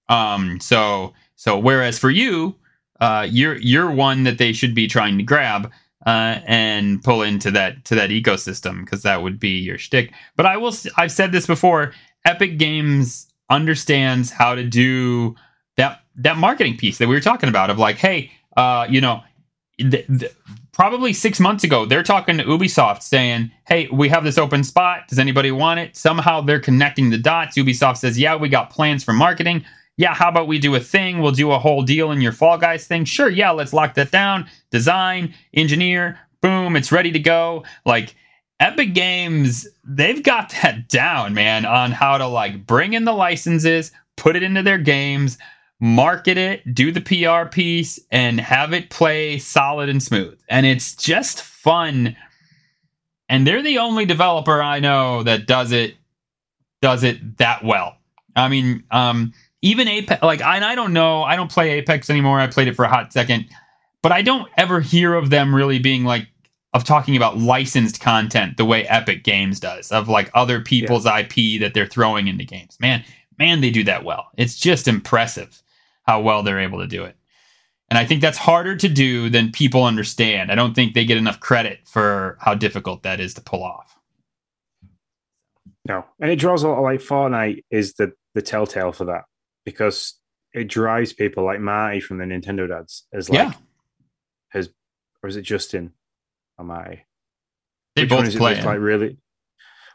Um, so so whereas for you, uh, you're you're one that they should be trying to grab uh, and pull into that to that ecosystem because that would be your shtick. But I will. i've said this before. Epic Games understands how to do that that marketing piece that we were talking about of like, hey, uh, you know, th- th- probably six months ago, they're talking to Ubisoft saying, hey, we have this open spot. Does anybody want it? Somehow they're connecting the dots. Ubisoft says, yeah, we got plans for marketing. Yeah, how about we do a thing? We'll do a whole deal in your Fall Guys thing. Sure, yeah, let's lock that down. Design, engineer, boom, it's ready to go. Like, Epic Games, they've got that down, man, on how to like bring in the licenses, put it into their games, market it, do the PR piece, and have it play solid and smooth. And it's just fun. And they're the only developer I know that does it does it that well. I mean, um, even Apex, like, I, I don't know, I don't play Apex anymore. I played it for a hot second, but I don't ever hear of them really being like of talking about licensed content the way Epic Games does, of like other people's IP that they're throwing into games. Man, man, they do that well. It's just impressive how well they're able to do it. And I think that's harder to do than people understand. I don't think they get enough credit for how difficult that is to pull off. No, and it draws a lot of like Fortnite is the the telltale for that because it drives people like Marty from the Nintendo dads as like yeah, has or is it Justin or Marty? they Which both play. like really.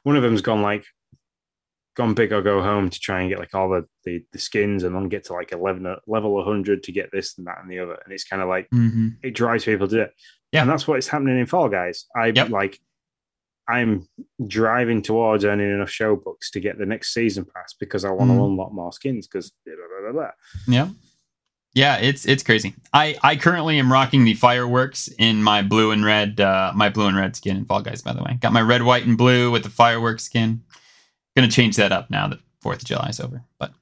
One of them's gone like gone big or go home to try and get like all the, the, the skins and then get to like 11 level 100 to get this and that and the other and it's kind of like Mhm. it drives people to do it Yeah. and that's what's happening in fall guys i Yep. like i'm driving towards earning enough Show-Bucks to get the next season pass because i want to Mhm. unlock more skins because. Yeah. Yeah, it's it's crazy. I I currently am rocking the fireworks in my blue and red uh my blue and red skin in Fall Guys by the way. Got my red, white and blue with the fireworks skin. Going to change that up now that 4th of July is over. But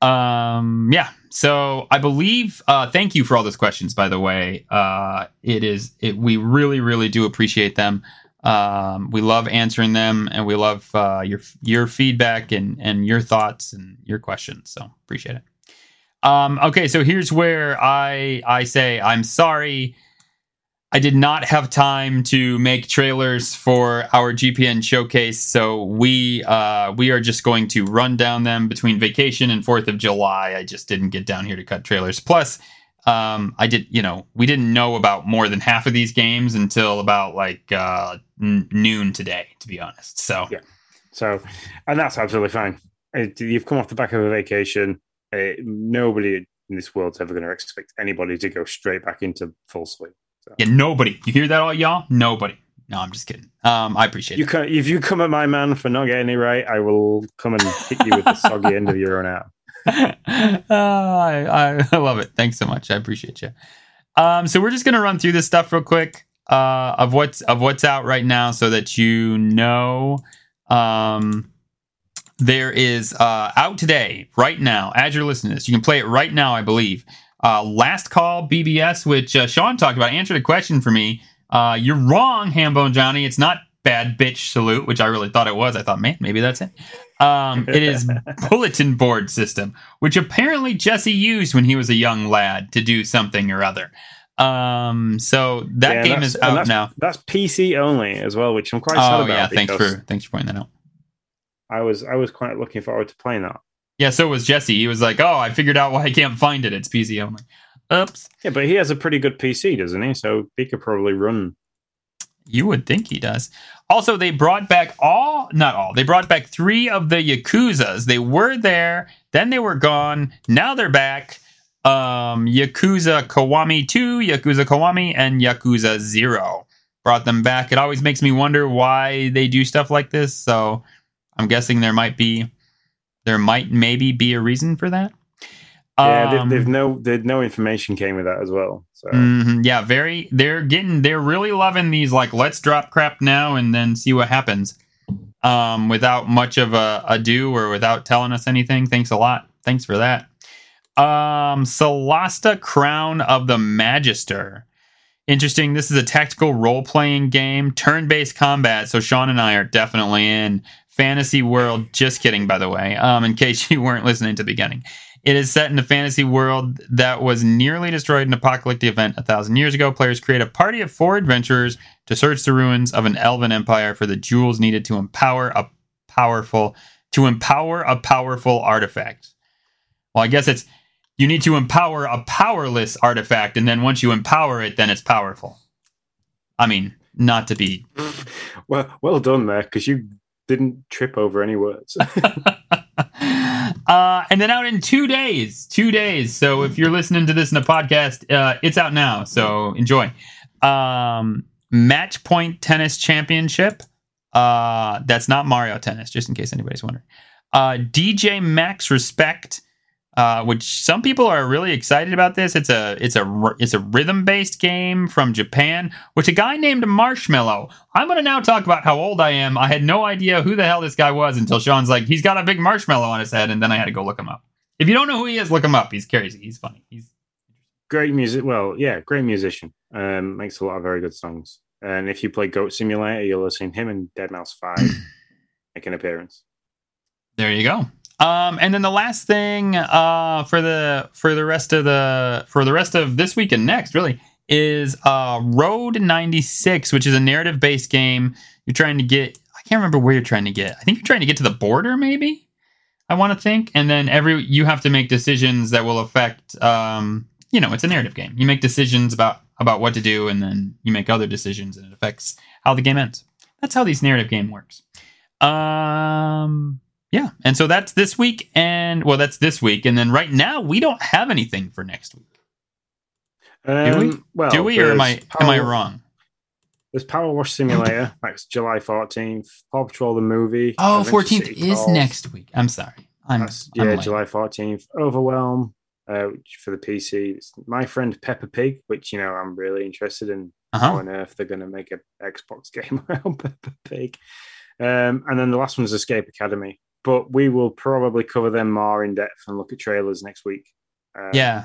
um yeah, so I believe uh thank you for all those questions by the way. Uh it is it we really really do appreciate them. Um we love answering them and we love uh your your feedback and and your thoughts and your questions. So appreciate it. Um, okay, so here's where I I say I'm sorry. I did not have time to make trailers for our GPN showcase, so we uh, we are just going to run down them between vacation and Fourth of July. I just didn't get down here to cut trailers. Plus, um, I did you know we didn't know about more than half of these games until about like uh, n- noon today, to be honest. So Yeah. so and that's absolutely fine you've come off the back of a vacation uh, nobody in this world's ever going to expect anybody to go straight back into full swing so. yeah, nobody. You hear that, all y'all? Nobody. No, I'm just kidding. Um, I appreciate You can, if you come at my man for not getting it right, I will come and hit you with the soggy end of your own arm. uh, I, I, I love it. Thanks so much. I appreciate you. Um, so we're just gonna run through this stuff real quick uh, of what's of what's out right now, so that you know. Um, there is uh, out today, right now, as you're listening to this. You can play it right now, I believe. Uh, Last Call BBS, which uh, Sean talked about, answered a question for me. Uh, you're wrong, Hambone Johnny. It's not Bad Bitch Salute, which I really thought it was. I thought, man, maybe that's it. Um, it is bulletin board system, which apparently Jesse used when he was a young lad to do something or other. Um, so that Yeah, game is out that's- now. That's PC only as well, which I'm quite sad Oh about. yeah, thanks for thanks for pointing that out. I was I was quite looking forward to playing that. Yeah, so was Jesse. He was like, "Oh, I figured out why I can't find it. It's PC only." Oops. Yeah, but he has a pretty good PC, doesn't he? So he could probably run. You would think he does. Also, they brought back all, not all, they brought back three of the Yakuzas. They were there, then they were gone. Now they're back. Um, Yakuza Kiwami 2, Yakuza Kiwami, and Yakuza 0 brought them back. It always makes me wonder why they do stuff like this. So I'm guessing there might be, there might maybe be a reason for that. Yeah, Um, they've, no they've no information came with that as well. So Mhm, Yeah, very. They're getting. They're really loving these. Like, let's drop crap now and then see what happens. Um, without much of a ado or without telling us anything. Thanks a lot. Thanks for that. Um, Solasta Crown of the Magister. Interesting. This is a tactical role playing game, turn based combat. So Sean and I are definitely in fantasy world. Just kidding, by the way. Um, in case you weren't listening to the beginning. It is set in a fantasy world that was nearly destroyed in an apocalyptic event a thousand years ago. Players create a party of four adventurers to search the ruins of an elven empire for the jewels needed to empower a powerful to empower a powerful artifact. Well, I guess it's you need to empower a powerless artifact, and then once you empower it, then it's powerful. I mean, not to be well well done there because you didn't trip over any words. uh, and then out in two days, two days. So if you're listening to this in a podcast, uh, it's out now. So enjoy. Um, Match Point Tennis Championship. Uh, that's not Mario Tennis, just in case anybody's wondering. Uh, DJ Max Respect, uh, which some people are really excited about. This it's a it's a it's a rhythm based game from Japan, which a guy named Marshmello. I'm gonna now talk about how old I am. I had no idea who the hell this guy was until Sean's like, he's got a big marshmallow on his head, and then I had to go look him up. If you don't know who he is, look him up. He's crazy. He's funny. He's great music. Well, yeah, great musician. Um, makes a lot of very good songs. And if you play Goat Simulator, you'll have seen him in Dead Mouse Five make an appearance. There you go. Um, and then the last thing uh, for the for the rest of the for the rest of this week and next really is uh, Road 96, which is a narrative based game. You're trying to get I can't remember where you're trying to get. I think you're trying to get to the border, maybe. I want to think, and then every you have to make decisions that will affect. Um, you know, it's a narrative game. You make decisions about about what to do, and then you make other decisions, and it affects how the game ends. That's how these narrative game works. Um, yeah, and so that's this week, and well, that's this week, and then right now we don't have anything for next week. Um, we? Well, Do we, or am I there's am I wrong? There's Power Wash Simulator. That's July 14th. Paw Patrol the movie. Oh, Adventure 14th City is Calls. next week. I'm sorry. I'm, That's, I'm yeah, late. July 14th. Overwhelm uh, for the PC. It's My Friend Peppa Pig, which, you know, I'm really interested in Uh-huh. how on earth they're going to make an Xbox game around Peppa Pig. Um, and then the last one's Escape Academy. But we will probably cover them more in depth and look at trailers next week. Um, Yeah.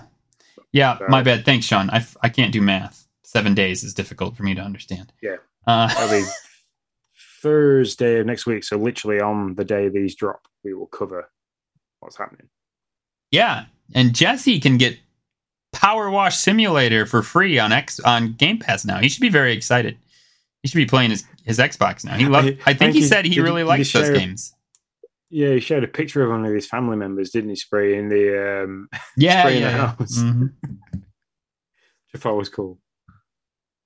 Yeah, So- my bad. Thanks, Sean. I, f- I can't do math. Seven days is difficult for me to understand. Yeah. Uh, That'll be Thursday of next week. So literally on the day these drop, we will cover what's happening. yeah. And Jesse can get Power Wash Simulator for free on X on Game Pass now. He should be very excited. He should be playing his, his Xbox now. He loved, I- I think he I- said he did- really likes those games. Yeah, he showed a picture of one of his family members, didn't he? Spraying the um, Yeah, spraying the yeah. yeah. house. Mhm. which I thought was cool.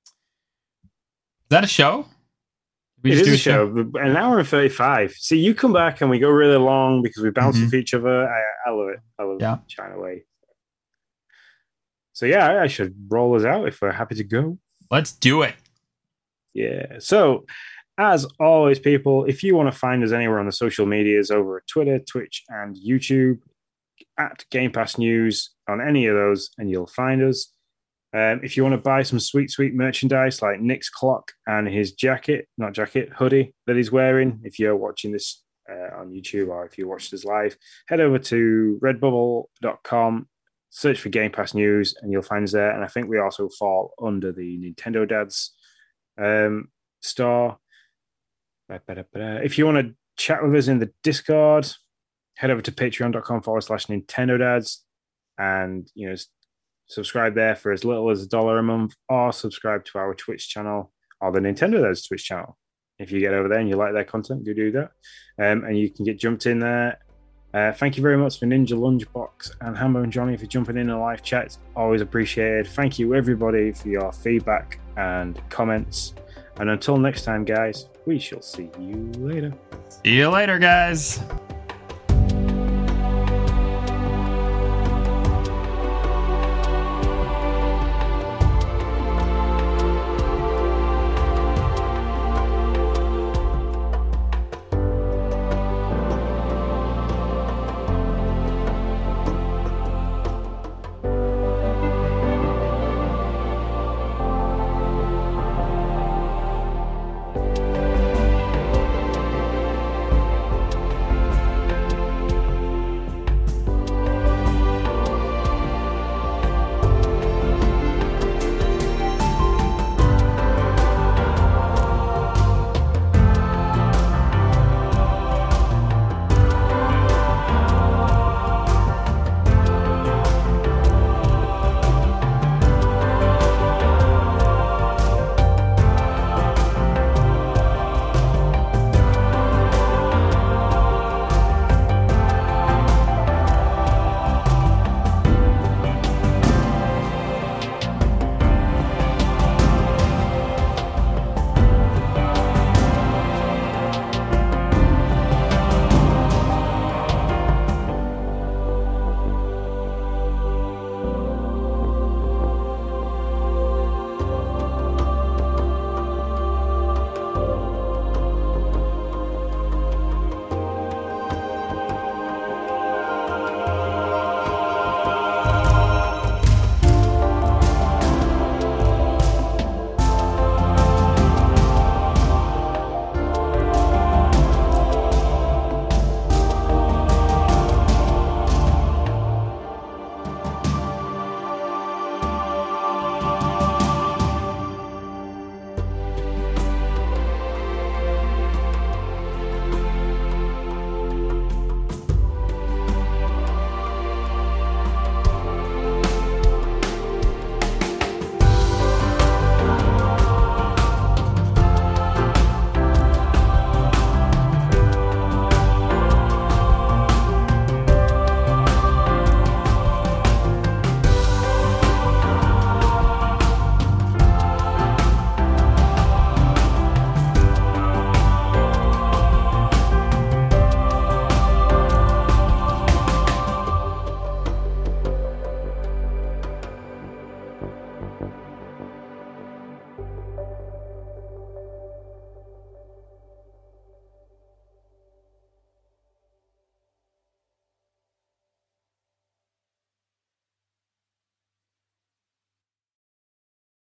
Is that a show? We It just is do a show, but an hour and thirty-five. See, you come back and we go really long because we bounce Mhm. off each other. I, I love it. I love Yeah. chatting away. So yeah, I- I should roll us out if we're happy to go. Let's do it. Yeah. So, as always, people, if you want to find us anywhere on the social medias over at Twitter, Twitch, and YouTube, at Game Pass News on any of those, and you'll find us. Um, if you want to buy some sweet, sweet merchandise like Nick's clock and his jacket, not jacket, hoodie that he's wearing, if you're watching this uh, on YouTube or if you watched us live, head over to redbubble.com, search for Game Pass News, and you'll find us there. And I think we also fall under the Nintendo Dads um, store. If you want to chat with us in the Discord, head over to patreon.com forward slash Nintendo Dads and, you know, Subscribe there for as little as a dollar a month, or subscribe to our Twitch channel or the Nintendo Dads Twitch channel. If you get over there and you like their content, do do that. Um, and you can get jumped in there. Uh, thank you very much for Ninja Lunchbox and Hambone Johnny for jumping in a live chat. It's always appreciated. Thank you, everybody, for your feedback and comments. And until next time, guys, we shall see you later. See you later, guys.